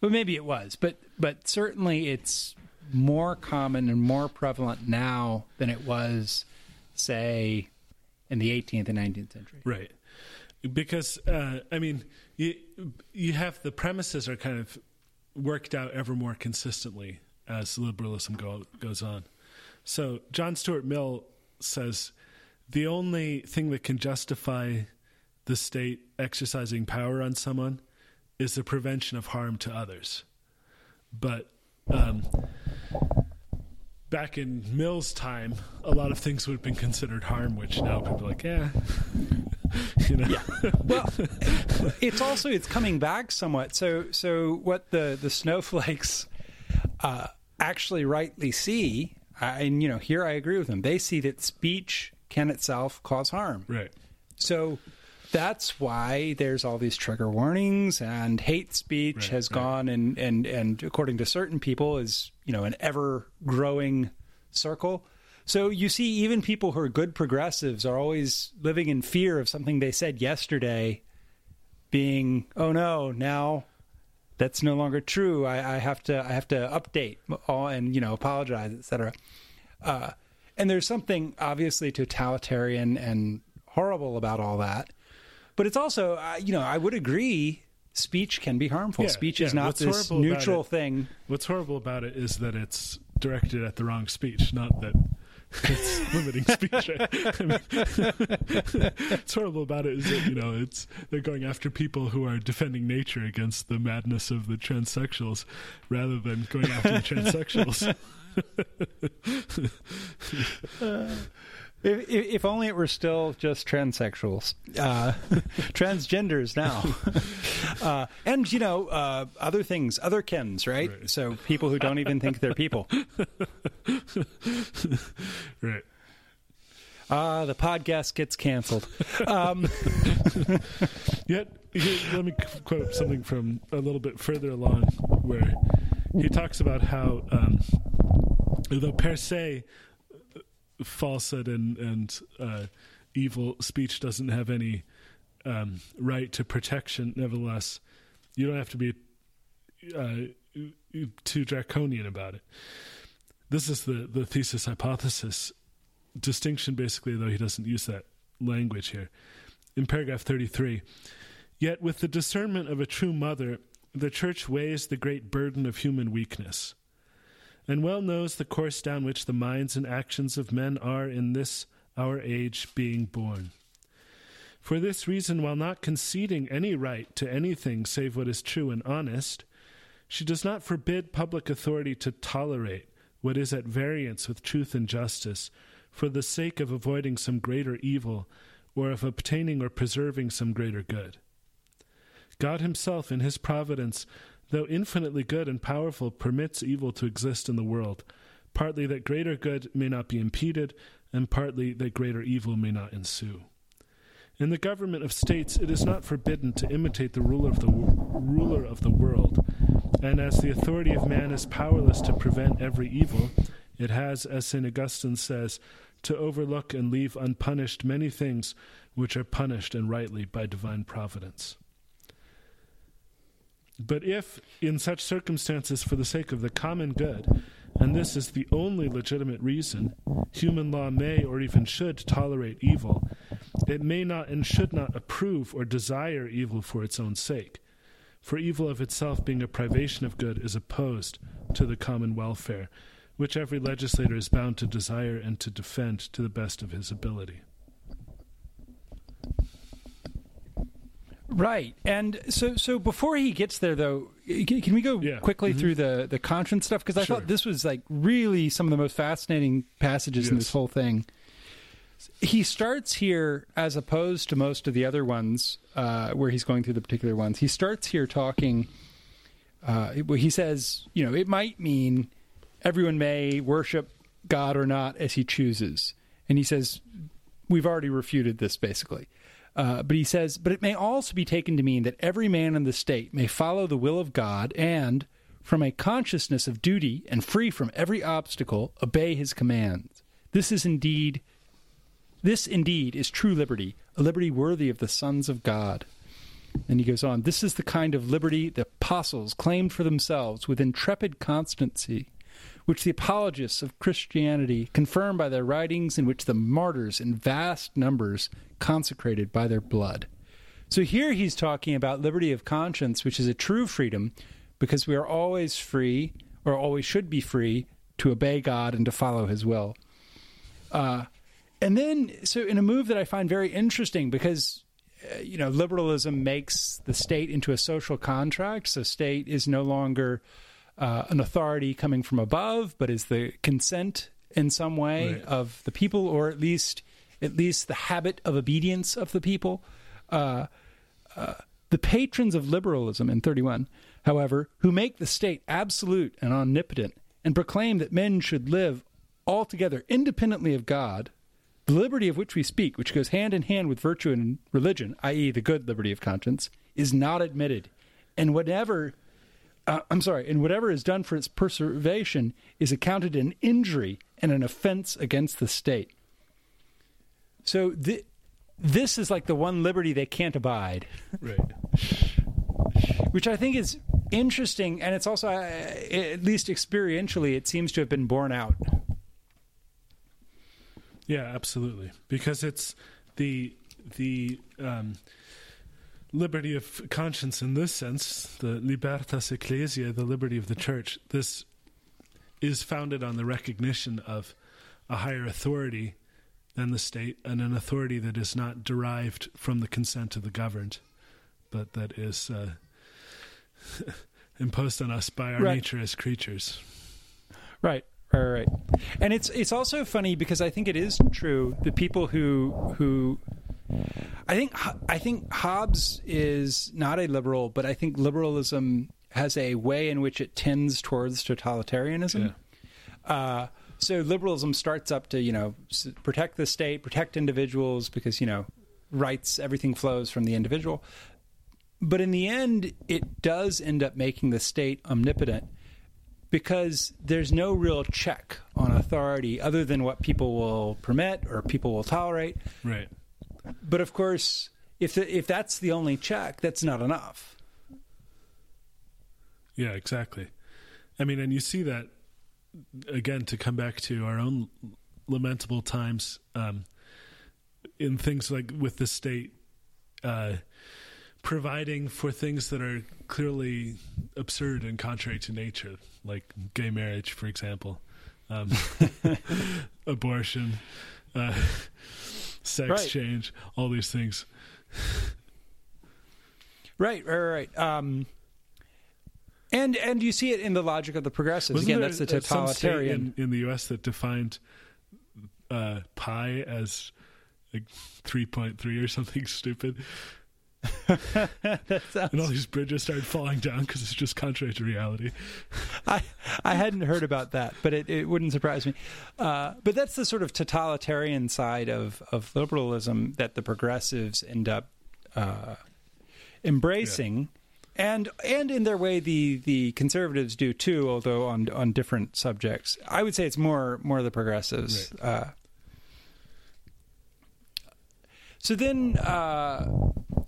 B: well, maybe it was, but but certainly it's more common and more prevalent now than it was, say, in the 18th and 19th century.
C: Right. Because uh, I mean, you you have the premises are kind of worked out ever more consistently as liberalism go, goes on. So John Stuart Mill says the only thing that can justify the state exercising power on someone is the prevention of harm to others. But um, back in Mill's time, a lot of things would have been considered harm, which now people are like, yeah, you know,
B: Well, it's also it's coming back somewhat. So so what the the snowflakes uh, actually rightly see, and you know, here I agree with them. They see that speech can itself cause harm.
C: Right.
B: So that's why there's all these trigger warnings and hate speech
C: Right,
B: has
C: right.
B: gone and, and, and according to certain people is, you know, an ever growing circle. So you see even people who are good progressives are always living in fear of something they said yesterday being, oh no, now that's no longer true. I, I have to I have to update all and you know apologize, etc. Uh, and there's something obviously totalitarian and horrible about all that. But it's also, uh, you know, I would agree. Speech can be harmful.
C: Yeah,
B: speech is
C: yeah.
B: not
C: What's
B: this neutral
C: it-
B: thing.
C: What's horrible about it is that it's directed at the wrong speech, not that it's limiting speech. I mean, what's horrible about it is that you know it's they're going after people who are defending nature against the madness of the transsexuals, rather than going after the transsexuals.
B: Uh, If, if, if only it were still just transsexuals, uh, transgenders now, uh, and you know uh, other things, other kins, right?
C: Right.
B: So people who don't even think they're people.
C: right.
B: Ah, the podcast gets canceled. Um,
C: Yet, let me quote something from a little bit further along, where he talks about how, um, though per se, falsehood and and uh, evil speech doesn't have any um, right to protection. Nevertheless, you don't have to be uh, too draconian about it. This is the the thesis hypothesis distinction, basically, though he doesn't use that language here. In paragraph 33, yet with the discernment of a true mother, the church weighs the great burden of human weakness, and well knows the course down which the minds and actions of men are in this our age being borne. For this reason, while not conceding any right to anything save what is true and honest, she does not forbid public authority to tolerate what is at variance with truth and justice for the sake of avoiding some greater evil or of obtaining or preserving some greater good. God Himself, in His providence, though infinitely good and powerful, permits evil to exist in the world, partly that greater good may not be impeded, and partly that greater evil may not ensue. In the government of states, it is not forbidden to imitate the ruler of the ruler of the world, and as the authority of man is powerless to prevent every evil, it has, as St. Augustine says, to overlook and leave unpunished many things which are punished and rightly by divine providence. But if, in such circumstances, for the sake of the common good, and this is the only legitimate reason, human law may or even should tolerate evil, it may not and should not approve or desire evil for its own sake. For evil of itself, being a privation of good, is opposed to the common welfare, which every legislator is bound to desire and to defend to the best of his ability.
B: Right, and so so before he gets there, though, can, can we go
C: Yeah.
B: quickly through the the conscience stuff? Because I
C: Sure.
B: thought this was like really some of the most fascinating passages in this whole thing. He starts here as opposed to most of the other ones uh, where he's going through the particular ones. He starts here talking. Uh, he says, you know, it might mean everyone may worship God or not as he chooses, and he says we've already refuted this basically. Uh, but he says, but it may also be taken to mean that every man in the state may follow the will of God and, from a consciousness of duty and free from every obstacle, obey his commands. This is indeed, this indeed is true liberty, a liberty worthy of the sons of God. And he goes on, this is the kind of liberty the apostles claimed for themselves with intrepid constancy which the apologists of Christianity confirm by their writings, in which the martyrs in vast numbers consecrated by their blood. So here he's talking about liberty of conscience, which is a true freedom, because we are always free, or always should be free, to obey God and to follow His will. Uh, and then, so in a move that I find very interesting, because uh, you know liberalism makes the state into a social contract, so state is no longer uh, an authority coming from above, but is the consent in some way
C: Right.
B: of the people, or at least at least the habit of obedience of the people. Uh, uh, the patrons of liberalism in 31 however, who make the state absolute and omnipotent and proclaim that men should live altogether independently of God, the liberty of which we speak, which goes hand in hand with virtue and religion, i.e., the good liberty of conscience, is not admitted. And whatever, uh, I'm sorry, and whatever is done for its preservation is accounted an injury and an offense against the state. So th- this is like the one liberty they can't abide,
C: Right.
B: which I think is interesting, and it's also, uh, at least experientially, it seems to have been borne out.
C: Yeah, absolutely. Because it's the the um, liberty of conscience in this sense, the libertas ecclesiae, the liberty of the church. This is founded on the recognition of a higher authority than the state, and an authority that is not derived from the consent of the governed, but that is uh, imposed on us by our
B: Right.
C: nature as creatures.
B: Right, right, right. And it's it's also funny because I think it is true the people who who I think I think Hobbes is not a liberal, but I think liberalism has a way in which it tends towards totalitarianism. Uh, so liberalism starts up to you know protect the state, protect individuals because you know rights, everything flows from the individual. But in the end, it does end up making the state omnipotent because there's no real check on authority other than what people will permit or people will tolerate.
C: Right.
B: But of course, if the, if that's the only check, that's not enough.
C: Yeah, exactly. I mean, and you see that again to come back to our own lamentable times um, in things like with the state uh, providing for things that are clearly absurd and contrary to nature, like gay marriage, for example, um, abortion, uh, sex
B: Right.
C: change, all these things.
B: Right, right, right. Um, and and you see it in the logic of the progressives.
C: Wasn't
B: Again,
C: there
B: that's the totalitarian.
C: in, in the U.S. that defined uh, pi as like three point three or something stupid,
B: sounds-
C: and all these bridges started falling down because it's just contrary to reality.
B: I I hadn't heard about that, but it, it wouldn't surprise me. Uh, but that's the sort of totalitarian side of of liberalism that the progressives end up uh, embracing, and and in their way the the conservatives do too, although on on different subjects. I would say it's more more the progressives. Uh, so then uh,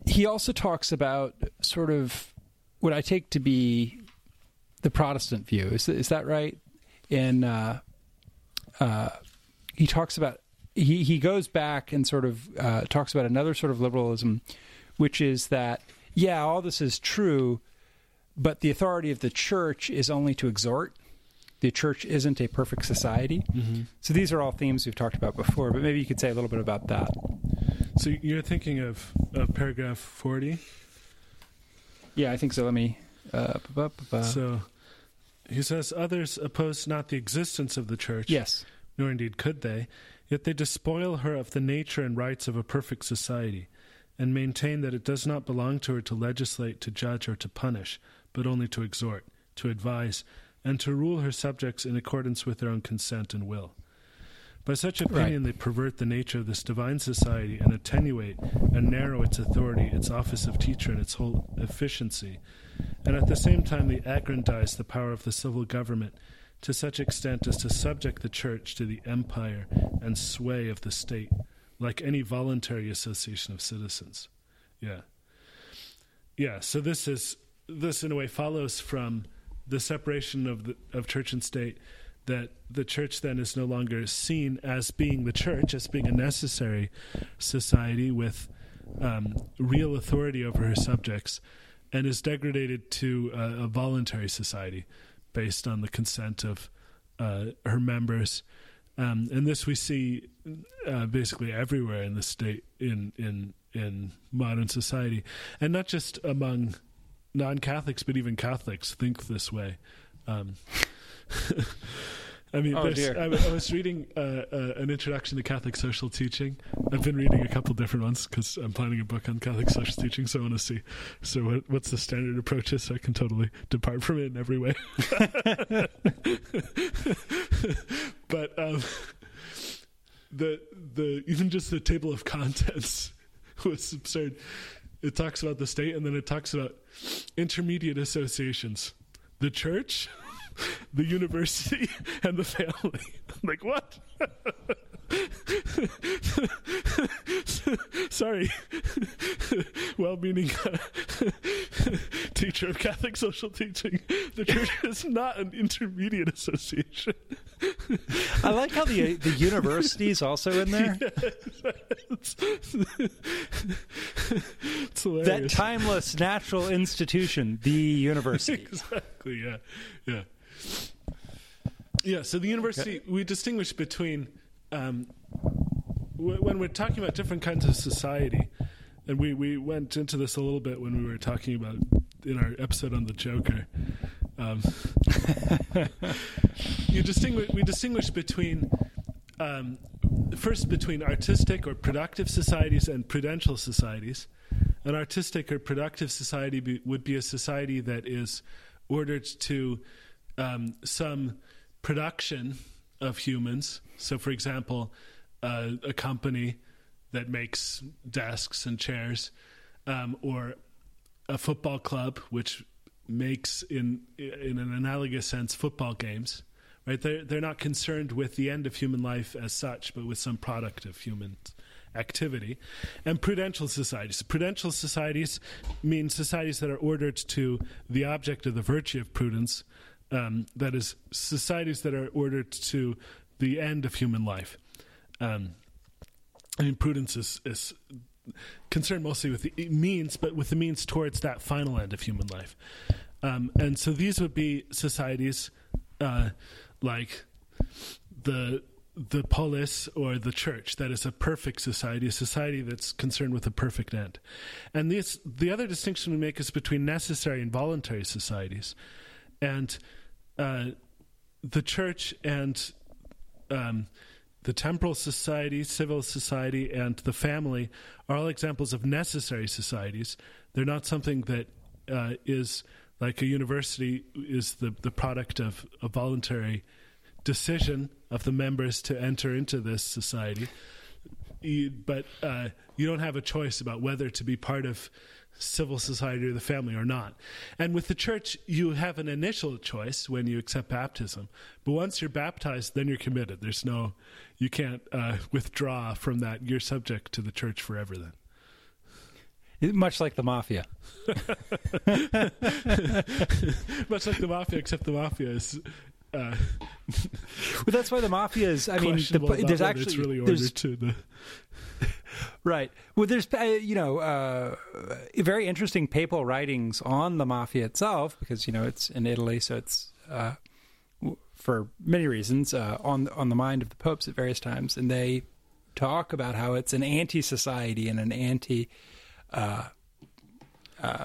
B: he also talks about sort of what I take to be the Protestant view. Is is that right? And uh, uh, he talks about he he goes back and sort of uh, talks about another sort of liberalism, which is that yeah, all this is true, but the authority of the church is only to exhort. The church isn't a perfect society. So these are all themes we've talked about before, but maybe you could say a little bit about that.
C: So you're thinking of, of paragraph forty.
B: Yeah, I think so. Let me. Uh,
C: So he says, Others oppose not the existence of the church,
B: yes.
C: nor indeed could they, yet they despoil her of the nature and rights of a perfect society, and maintain that it does not belong to her to legislate, to judge, or to punish, but only to exhort, to advise, and to rule her subjects in accordance with their own consent and will. By such opinion, they pervert the nature of this divine society and attenuate and narrow its authority, its office of teacher, and its whole efficiency. And at the same time, they aggrandize the power of the civil government to such extent as to subject the church to the empire and sway of the state, like any voluntary association of citizens. Yeah. Yeah, so this is this in a way follows from the separation of the of church and state that the church then is no longer seen as being the church, as being a necessary society with um, real authority over her subjects, and is degraded to a, a voluntary society based on the consent of uh, her members. Um, and this we see uh, basically everywhere in the state in in in modern society, and not just among non-Catholics, but even Catholics think this way. Um, I mean,
B: Oh,
C: I, I was reading uh, uh, an introduction to Catholic social teaching. I've been reading a couple different ones because I'm planning a book on Catholic social teaching. So I want to see. So what, what's the standard approach is? So I can totally depart from it in every way. but um, the the even just the table of contents was absurd. It talks about the state, and then it talks about intermediate associations, the church, the university, and the family. I'm like what? Sorry, well-meaning uh, teacher of Catholic social teaching. The church is not an intermediate association.
B: I like how the the university is also in there.
C: it's
B: That timeless natural institution, the university.
C: exactly. Yeah. Yeah. Yeah. So the university, we distinguish between um, w- when we're talking about different kinds of society, and we, we went into this a little bit when we were talking about in our episode on the Joker. Um, you distinguish. We distinguish between. Um, first, between artistic or productive societies and prudential societies. An artistic or productive society be, would be a society that is ordered to um, some production of humans. So, for example, uh, a company that makes desks and chairs, um, or a football club which makes, in in an analogous sense, football games. Right? They're they're not concerned with the end of human life as such, but with some product of human activity. And prudential societies. Prudential societies mean societies that are ordered to the object of the virtue of prudence. Um, that is, societies that are ordered to the end of human life. Um, I mean, prudence is, is concerned mostly with the means, but with the means towards that final end of human life. Um, and so these would be societies uh, like the the polis or the church that is a perfect society, a society that's concerned with a perfect end. And this, the other distinction we make is between necessary and voluntary societies. And uh, the church and um, the temporal society, civil society, and the family are all examples of necessary societies. They're not something that uh, is like a university is the, the product of a voluntary decision of the members to enter into this society. You, but uh, you don't have a choice about whether to be part of civil society or the family or not. And with the church, you have an initial choice when you accept baptism. But once you're baptized, then you're committed. There's no, you can't uh, withdraw from that. You're subject to the church forever then.
B: Much like the mafia.
C: Much like the mafia, except the mafia is. Uh,
B: But that's why the mafia is. I mean, the, there's actually
C: it's really
B: there's-
C: ordered to the.
B: Right. Well, there's uh, you know uh, very interesting papal writings on the mafia itself because you know it's in Italy, so it's uh, for many reasons uh, on on the mind of the popes at various times, and they talk about how it's an anti-society and an anti. Uh, uh,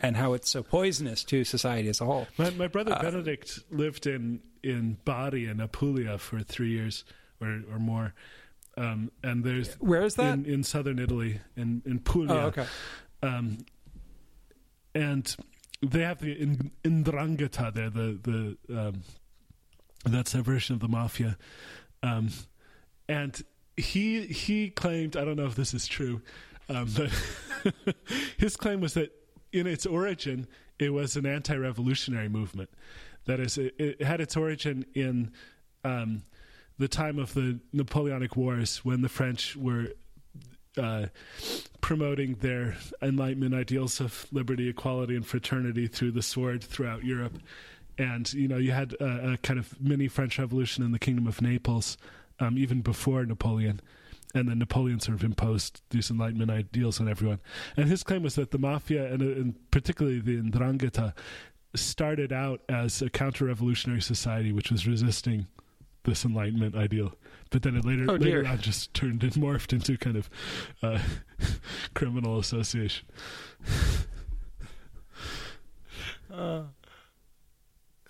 B: and how it's so poisonous to society as a whole.
C: My, my brother Benedict lived in in Bari in Apulia for three years or or more, um, and there's
B: Where is that?
C: in, in southern Italy in in Puglia.
B: oh, okay.
C: um, and they have the in, Indrangheta there. The the um, that's their version of the mafia, um, and he he claimed I don't know if this is true, um, but his claim was that in its origin it was an anti-revolutionary movement. That is, it, it had its origin in um, the time of the Napoleonic Wars when the French were uh, promoting their Enlightenment ideals of liberty, equality, and fraternity through the sword throughout Europe. And you know, you had a, a kind of mini French Revolution in the Kingdom of Naples, um, even before Napoleon, and then Napoleon sort of imposed these Enlightenment ideals on everyone. And his claim was that the mafia, and, and particularly the Ndrangheta, started out as a counter-revolutionary society which was resisting this Enlightenment ideal, but then it later
B: Oh,
C: later on just turned and morphed into kind of uh, criminal association.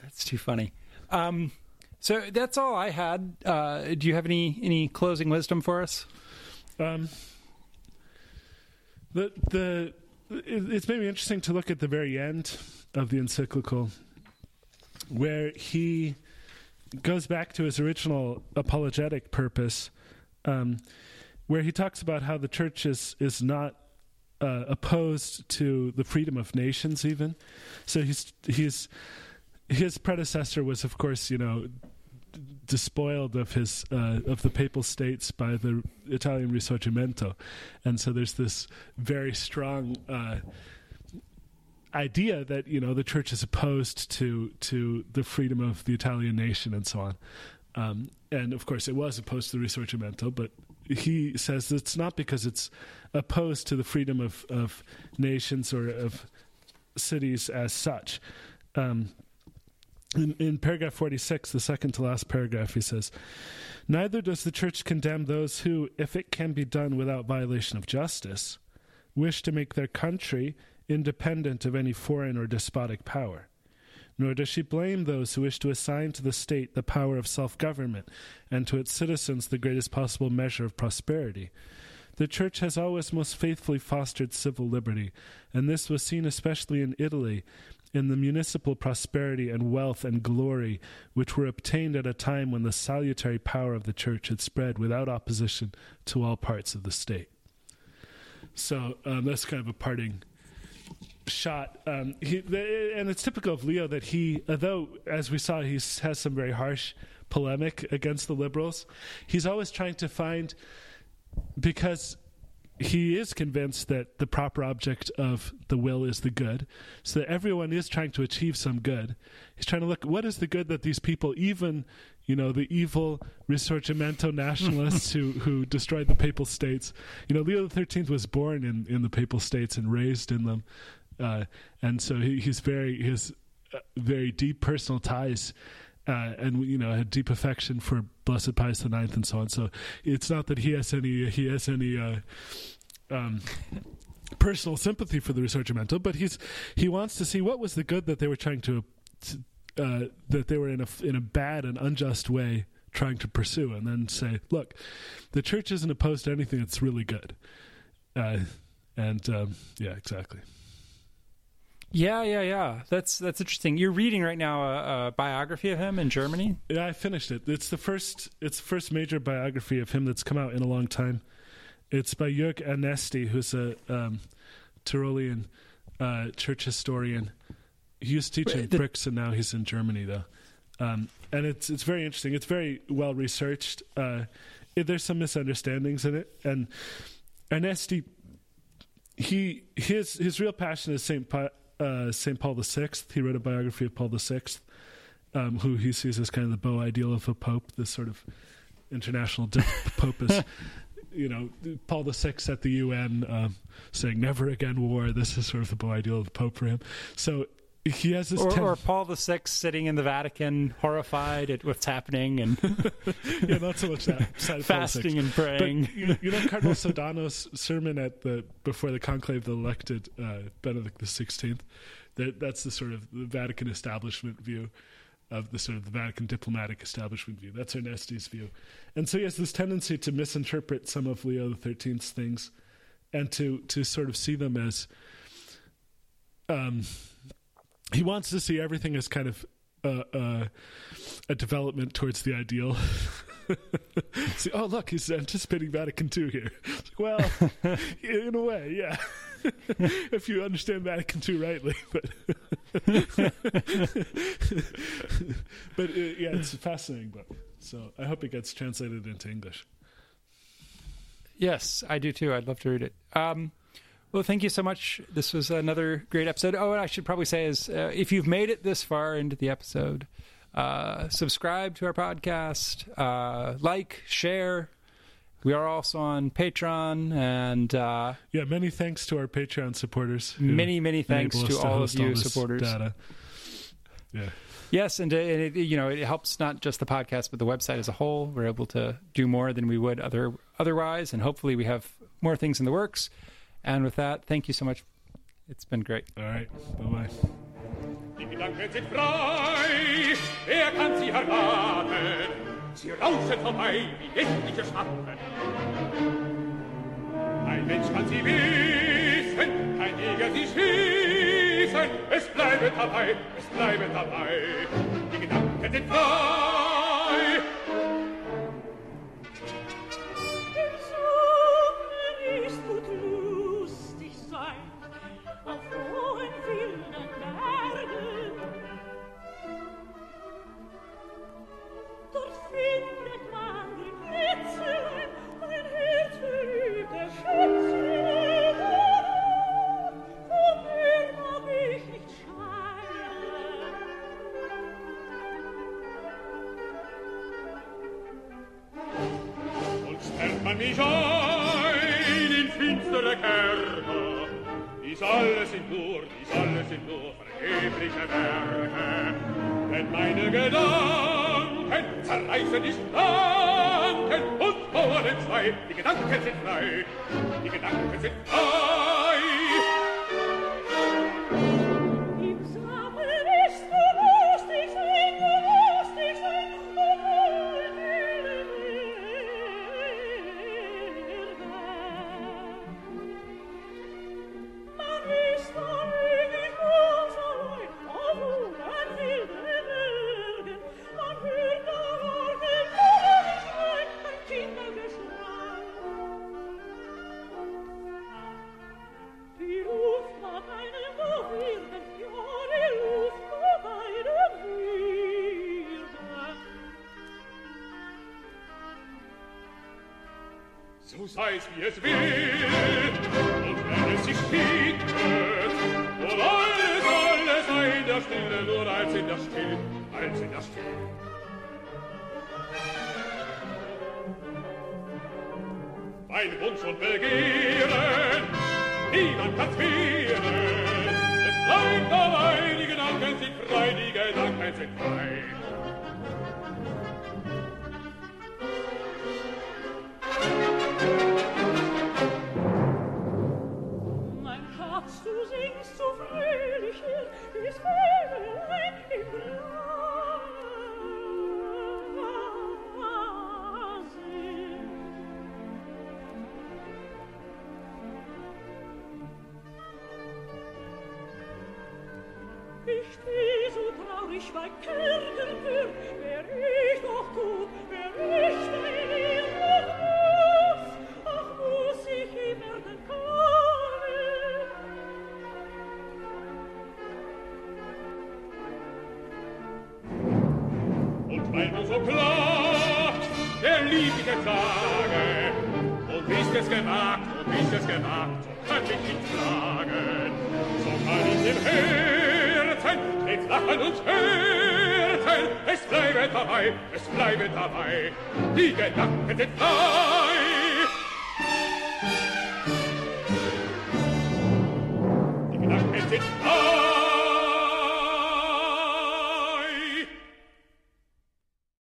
B: That's too funny. Um, So that's all I had. Uh, do you have any any closing wisdom for us?
C: Um, the the it, it's maybe interesting to look at the very end of the encyclical, where he goes back to his original apologetic purpose, um, where he talks about how the church is is not uh, opposed to the freedom of nations, even. So he's he's his predecessor was, of course, you know, despoiled of his uh, of the papal states by the Italian Risorgimento, and so there's this very strong uh, idea that you know the church is opposed to to the freedom of the Italian nation and so on. Um, and of course, it was opposed to the Risorgimento, but he says it's not because it's opposed to the freedom of, of nations or of cities as such. Um, in, in, paragraph 46, the second to last paragraph, he says, Neither does the church condemn those who, if it can be done without violation of justice, wish to make their country independent of any foreign or despotic power. Nor does she blame those who wish to assign to the state the power of self government and to its citizens the greatest possible measure of prosperity. The Church has always most faithfully fostered civil liberty, and this was seen especially in Italy, in the municipal prosperity and wealth and glory which were obtained at a time when the salutary power of the church had spread without opposition to all parts of the state. So um, that's kind of a parting shot. Um, he, and it's typical of Leo that he, although as we saw, he has some very harsh polemic against the liberals. He's always trying to find because he is convinced that the proper object of the will is the good, so that everyone is trying to achieve some good. He's trying to look what is the good that these people, even you know, the evil Risorgimento nationalists who who destroyed the papal states. You know, Leo the Thirteenth was born in in the papal states and raised in them, uh, and so he, he's very his uh, very deep personal ties uh, and you know had deep affection for Blessed Pius IX and so on. So it's not that he has any he has any uh, um, personal sympathy for the Risorgimento, but he's he wants to see what was the good that they were trying to, uh, that they were in a in a bad and unjust way trying to pursue, and then say, look, the church isn't opposed to anything that's really good, uh, and um, yeah, exactly.
B: Yeah, yeah, yeah. That's that's interesting. You're reading right now a, a, biography of him in Germany.
C: Yeah, I finished it. It's the first. It's the first major biography of him that's come out in a long time. It's by Jörg Ernesti, who's a um, Tyrolean uh, church historian. He used to teach in Brix, and now he's in Germany, though. Um, and it's it's very interesting. It's very well researched. Uh, it, there's some misunderstandings in it, and Ernesti he his his real passion is Saint uh, St. Paul VI. He wrote a biography of Paul VI, um, who he sees as kind of the beau ideal of a pope, this sort of international pope is, you know, Paul VI at the UN um, saying never again war. This is sort of the beau ideal of the pope for him. So he has this
B: or,
C: ten-
B: or Paul VI sitting in the Vatican, horrified at what's happening, and
C: yeah, not so much that
B: fasting and praying.
C: But, you, you, know, Cardinal Sodano's sermon at the before the conclave that elected uh, Benedict the Sixteenth. That that's the sort of the Vatican establishment view of the sort of the Vatican diplomatic establishment view. That's Ernesti's view, and so he has this tendency to misinterpret some of Leo the Thirteenth's things, and to to sort of see them as. Um, he wants to see everything as kind of uh, uh, a development towards the ideal. see, oh look, he's anticipating Vatican II here. well, in a way, yeah. if you understand Vatican II rightly, but but uh, yeah, it's a fascinating book. So I hope it gets translated into English.
B: Yes, I do too. I'd love to read it. Um, well, thank you so much. This was another great episode. Oh, and I should probably say is uh, if you've made it this far into the episode, uh, subscribe to our podcast, uh, like, share. We are also on Patreon, and uh,
C: yeah, many thanks to our Patreon supporters.
B: Many, many thanks to, to all of you all supporters.
C: Data. Yeah.
B: Yes, and, uh, and it, you know it helps not just the podcast but the website as a whole. We're able to do more than we would other otherwise, and hopefully we have more things in the works. And with that, thank you so much. It's been great.
C: All right. Bye bye.
A: Die Gedanken sind frei, wer kann sie erraten? Sie rauschen vorbei wie nächtliche Schatten. Ein Mensch kann sie wissen, kein Jäger sie schießen. Es bleibe dabei, es bleibe dabei. Die Gedanken sind frei.
D: sind nur vergebliche Werke, denn meine
A: Gedanken zerreißen die Schranken und Mauern entzwei. Die Gedanken sind frei,
D: die Gedanken sind frei.